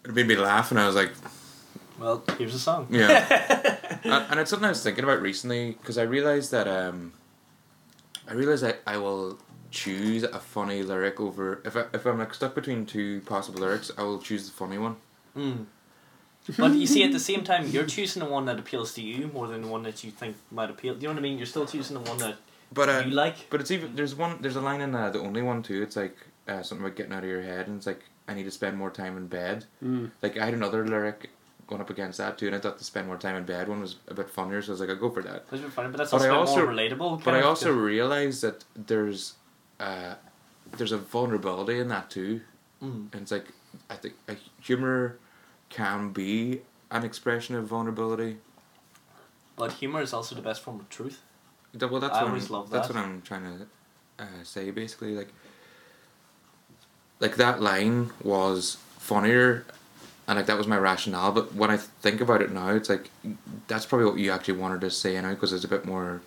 It made me laugh, and I was like, well. Here's a song. Yeah. and, and it's something I was thinking about recently because I realized that um, I realized that I will choose a funny lyric over if I, if I'm like stuck between two possible lyrics, I will choose the funny one. Mm. But you see, at the same time, you're choosing the one that appeals to you more than the one that you think might appeal. Do you know what I mean? You're still choosing the one that But uh, you like. but it's even there's one there's a line in uh, the only one too. It's like uh, something about getting out of your head, and it's like I need to spend more time in bed. Mm. Like I had another lyric going up against that too, and I thought the spend more time in bed one was a bit funnier, so I was like, I'll go for that. That's been funny, but that's But also, I a also- more relatable. But I of, also 'cause- realized that there's uh, there's a vulnerability in that too. Mm. And it's like I think a humor can be an expression of vulnerability. But humor is also the best form of truth. That- Well, that's I what always I'm, love That's what I'm trying to uh, say. Basically, like like that line was funnier, and like that was my rationale. But when I think about it now, it's like that's probably what you actually wanted to say now because it's a bit more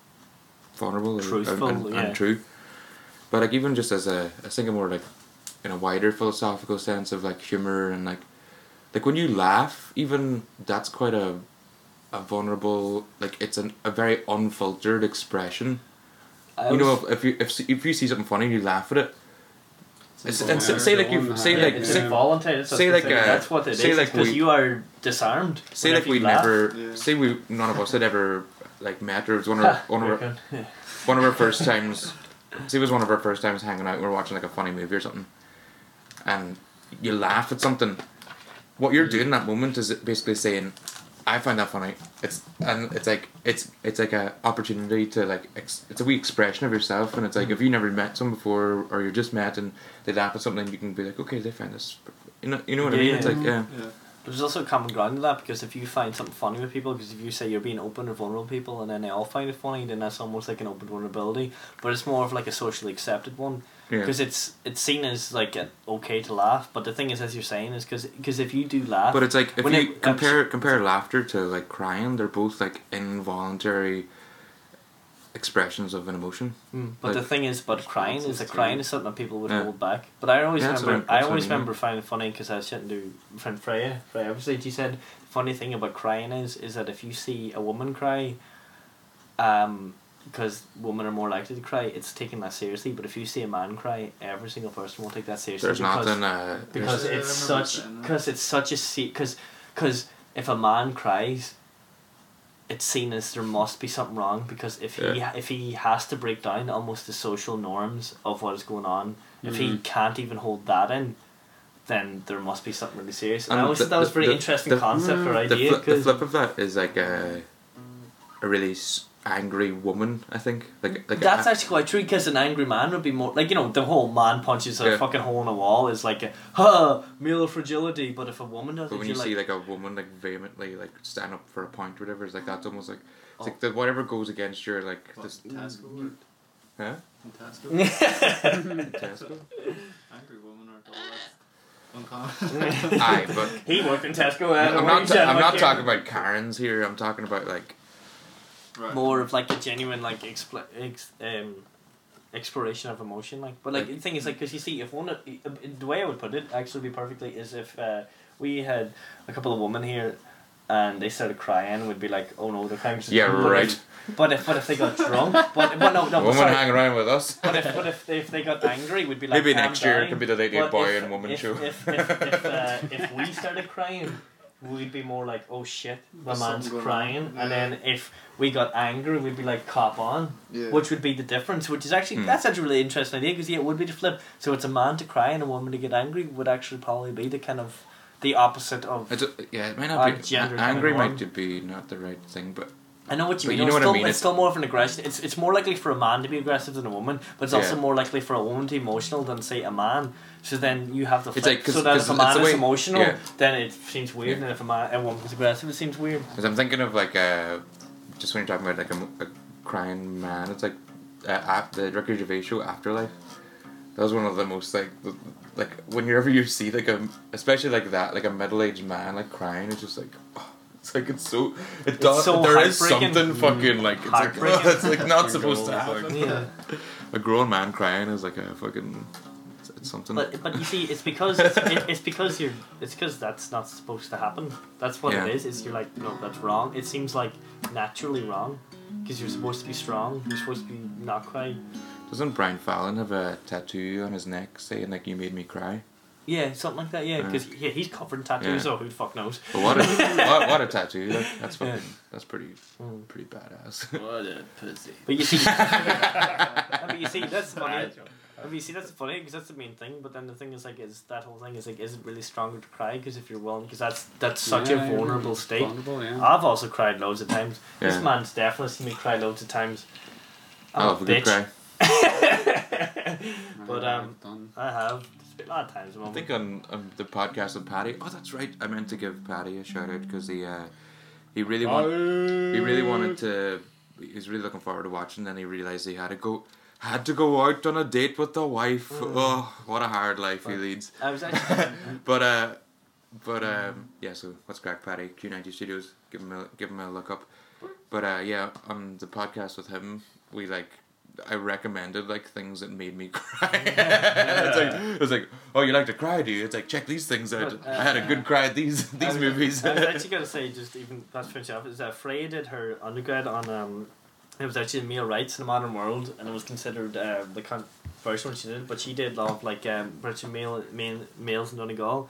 vulnerable Truthful, and, and, yeah. and true. But like even just as a, I was thinking more like in a wider philosophical sense of like humor and like like when you laugh, even that's quite a a vulnerable like it's an, a very unfiltered expression. I you know, if, if you if if you see something funny, you laugh at it. It's, and say, say like you say yeah, like it's say, involuntary. That's, say like, uh, that's what it is. say like because we- you are disarmed. say like we laugh. never Yeah. say we none of us had ever like met or it was one of our, one of our, one of our first times. Say it was one of our first times hanging out. We were watching like a funny movie or something, and you laugh at something, what you're doing in that moment is basically saying, "I find that funny." It's and it's like it's it's like a opportunity to like ex- it's a wee expression of yourself, and it's like if mm-hmm. you never met someone before or you're just met and they laugh at something, you can be like, "Okay, they find this." You know, you know what I Yeah, mean? It's yeah. like yeah. Yeah. There's also a common ground to that because if you find something funny with people, because if you say you're being open or vulnerable with people and then they all find it funny, then that's almost like an open vulnerability. But it's more of like a socially accepted one Yeah. because it's it's seen as like okay to laugh. But the thing is, as you're saying, is because cause if you do laugh, But it's like if When you it- compare compare laughter to like crying, they're both like involuntary expressions of an emotion. Mm, but the thing is, but crying is a crying is something that people would Yeah. hold back. But I always Yeah, remember, I- I always I mean. remember finding it funny because I was chatting to friend Freya. Freya, obviously, she said the funny thing about crying is is that if you see a woman cry, um, because women are more likely to cry, it's taken that seriously. But if you see a man cry, every single person will take that seriously. There's because, nothing. Uh, because it's such because it's such a see because because if a man cries it's seen as there must be something wrong because if he if he has to break down almost the social norms of what is going on if he Mhm. can't even hold that in then there must be something really serious and, I And always the- thought that was a the- very the- interesting the- concept or the, idea flip, the 'cause- flip of that is like a a really s- angry woman. I think like like that's a, actually quite true because an angry man would be more like you know the whole man punches a Yeah. fucking hole in a wall is like a huh male fragility but if a woman does But it when you're you like see like a woman like vehemently like stand up for a point or whatever, it's like that's almost like it's Oh. like that whatever goes against your like What, this Tesco or huh in Tesco? Tesco. Angry woman or all that. Aye, but he worked in Tesco uh, I'm not ta- I'm not yeah. talking about Karens here. I'm talking about like right. more of like a genuine like expl- ex- um, exploration of emotion like but like the thing is like because you see if one of, the way I would put it actually be perfectly is if uh, we had a couple of women here and they started crying we'd be like oh no they're crying 'cause Yeah, but right. if, but if but if they got drunk but, but no no a woman sorry. hanging around with us. but if but if, if they got angry we'd be like Maybe next year it could be the Lady Boy if- and Woman if, show. If, if, if, uh, if we started crying, we'd be more like, oh shit, my There's man's crying. on. And then if we got angry, we'd be like, cop on. Yeah. Which would be the difference, which is actually, Hmm. that's actually a really interesting idea because yeah, it would be the flip. So it's a man to cry and a woman to get angry would actually probably be the kind of the opposite of. It's a, yeah, it might not be gender angry. Might be not the right thing, but I know what you But mean. you know it's what I still, mean, It's still more of an aggression. It's it's more likely for a man to be aggressive than a woman, but it's also more likely for a woman to be emotional than say a man. So then you have the It's like- so 'cause if a man is way- emotional, yeah. then it seems weird, Yeah. and if a man a woman's aggressive, it seems weird. because I'm thinking of like uh, just when you're talking about like a, a crying man, it's like uh, ap- the Ricky Gervais show Afterlife. That was one of the most like the, like whenever you see like a especially like that like a middle aged man like crying, it's just like. Oh, it's like it's so it does so there is something fucking like it's like oh, it's like not supposed to happen. Yeah. A grown man crying is like a fucking it's, it's something. But but you see, it's because it's, it, it's because you're it's because that's not supposed to happen. That's what Yeah. it is. Is you're like no, that's wrong. It seems like naturally wrong because you're supposed to be strong. You're supposed to be not cry. Doesn't Brian Fallon have a tattoo on his neck saying like "You made me cry"? Yeah, something like that. Yeah, Yeah. because yeah, he's covered in tattoos. Yeah. So who the fuck knows? But what a what, what a tattoo! Like, that's fucking Yeah. that's pretty Mm. pretty badass. What a pussy. But you see, but you see, that's funny. But you see, that's funny because that's the main thing. But then the thing is like, is that whole thing is like, is it really stronger to cry? Because if you're willing, because that's that's such Yeah, a vulnerable it's state. Vulnerable, yeah. I've also cried loads of times. This man's definitely seen me cry loads of times. I I'm love a good cry. but um, I've done. I have. There's been a lot of times. I think on, on the podcast with Paddy. Oh, that's right. I meant to give Paddy a shout out because he uh, he really want, he really wanted to. He was really looking forward to watching. Then he realized he had to go had to go out on a date with the wife. Oh, what a hard life he leads. I was actually. But uh, but um, yeah. So what's crack, Paddy? Q ninety Studios. Give him a give him a look up. But uh, yeah, on the podcast with him, we like. I recommended like things that made me cry. it's like it's like, oh, you like to cry, do you? It's like check these things out. But, uh, I had a good cry at these I these was- movies. I was actually gonna say just even that's finish off is that Freya did her undergrad on um it was actually male rights in the modern world and it was considered uh, the con- first one she did but she did a lot of like um British male, male males in Donegal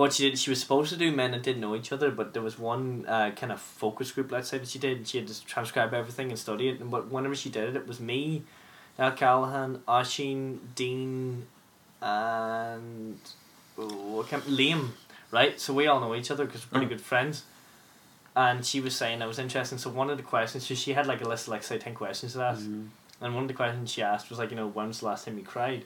but she did she was supposed to do men that didn't know each other but there was one uh, kind of focus group let's say that she did and she had to transcribe everything and study it and but whenever she did it it was me Al Callahan Oshin Dean and oh, Liam, right? So we all know each other because we're pretty Mm. good friends. And she was saying that was interesting. So one of the questions, so she had like a list of like say ten questions to ask, Mhm. and one of the questions she asked was like, you know, when's the last time you cried?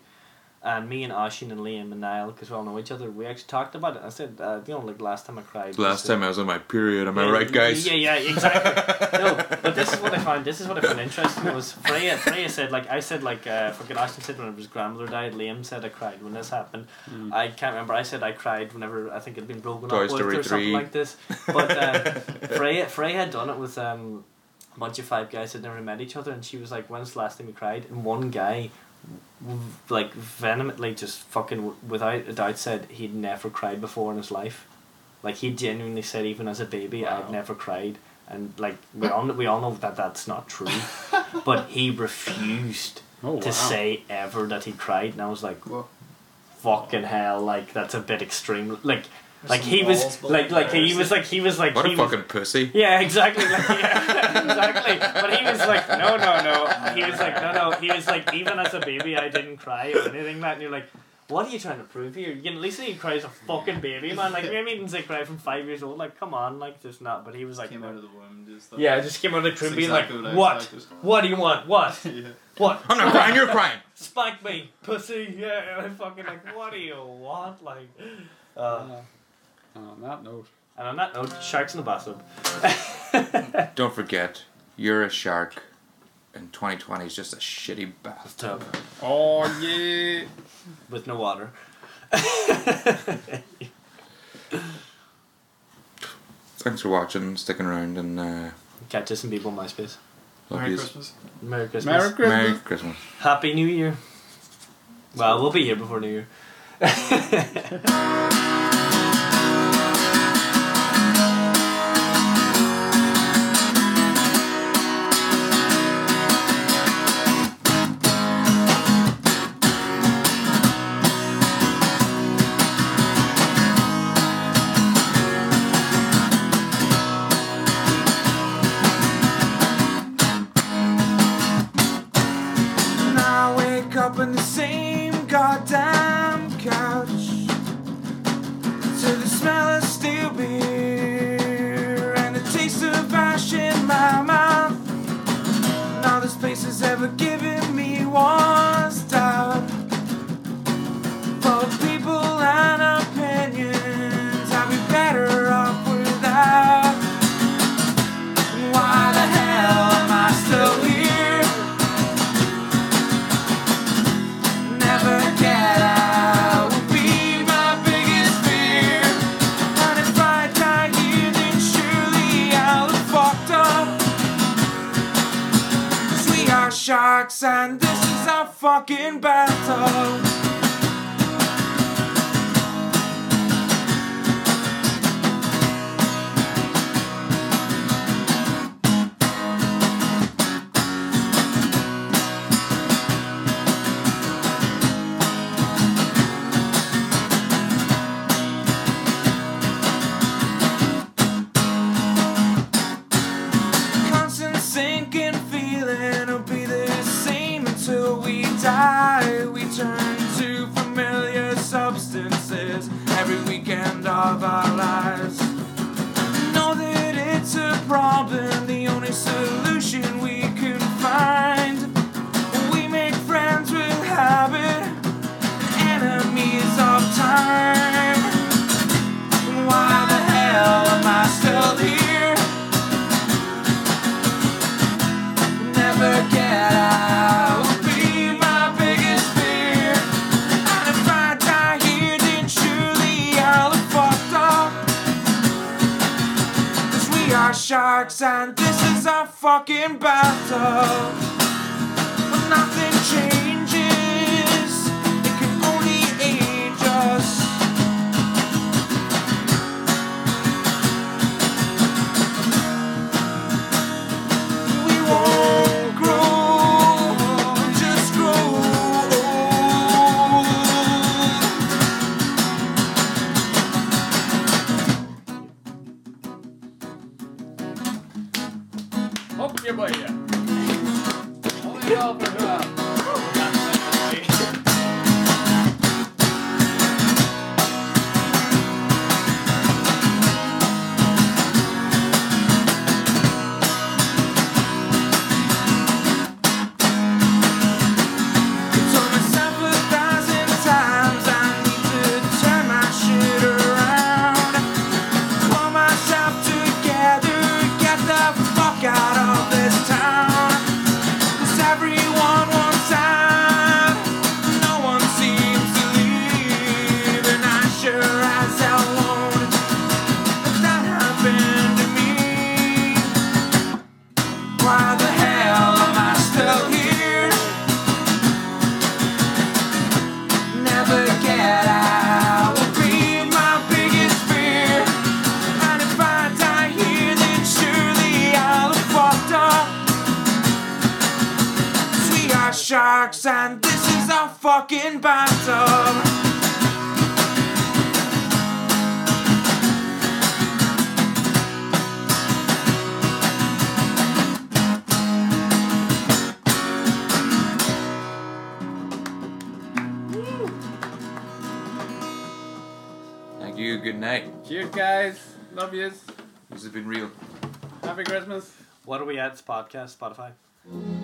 And me and Oshin and Liam and Niall, because we all know each other, we actually talked about it. I said, uh, you know, like last time I cried. Last was, uh, time I was on my period, am I right, guys? Yeah, yeah, exactly. no, but this is what I found. This is what I found interesting was Freya. Freya said like I said like uh, fucking Ashton said when his grandmother died. Liam said I cried when this happened. Mm. I can't remember. I said I cried whenever I think it'd been broken Toy up with Story or something like this. But uh, Freya Freya had done it with um, a bunch of five guys that never met each other, and she was like, "When's the last time you cried?" And one guy. Like vehemently, just fucking without a doubt, said he'd never cried before in his life. Like he genuinely said, even as a baby, I'd never cried, and like we all we all know that that's not true. but he refused Oh, to wow. say ever that he cried, and I was like, Well, "Fucking hell!" Like that's a bit extreme. Like, like he was like like he was like he was like What he a was, fucking pussy. yeah, exactly. Like, yeah, exactly. But he was like, no, no, no. He was like, no, no. He was like, even as a baby, I didn't cry or anything like that. And you're like, what are you trying to prove here? You can at least say he cries a fucking baby, man. Like, maybe even say cry from five years old. Like, come on, like, just not. But he was like, came no. out of the womb. Just like, yeah, just came out of the That's crib being exactly like, I what? expected. What do you want? What? yeah. What? I'm not crying, you're crying. Spank me, pussy. Yeah, and I fucking like, what do you want? Like, uh, Uh, and on that note, and on that note, sharks in the bathtub. Don't forget, you're a shark, and 2020 is just a shitty bathtub. Oh yeah. with no water. Thanks for watching, sticking around, and uh, Catch us in people on MySpace. love Merry yous. Christmas. Merry Christmas. Merry Christmas. Merry Christmas. Happy New Year. Well, we'll be here before New Year. and this is our fucking bathtub. Podcast, Spotify.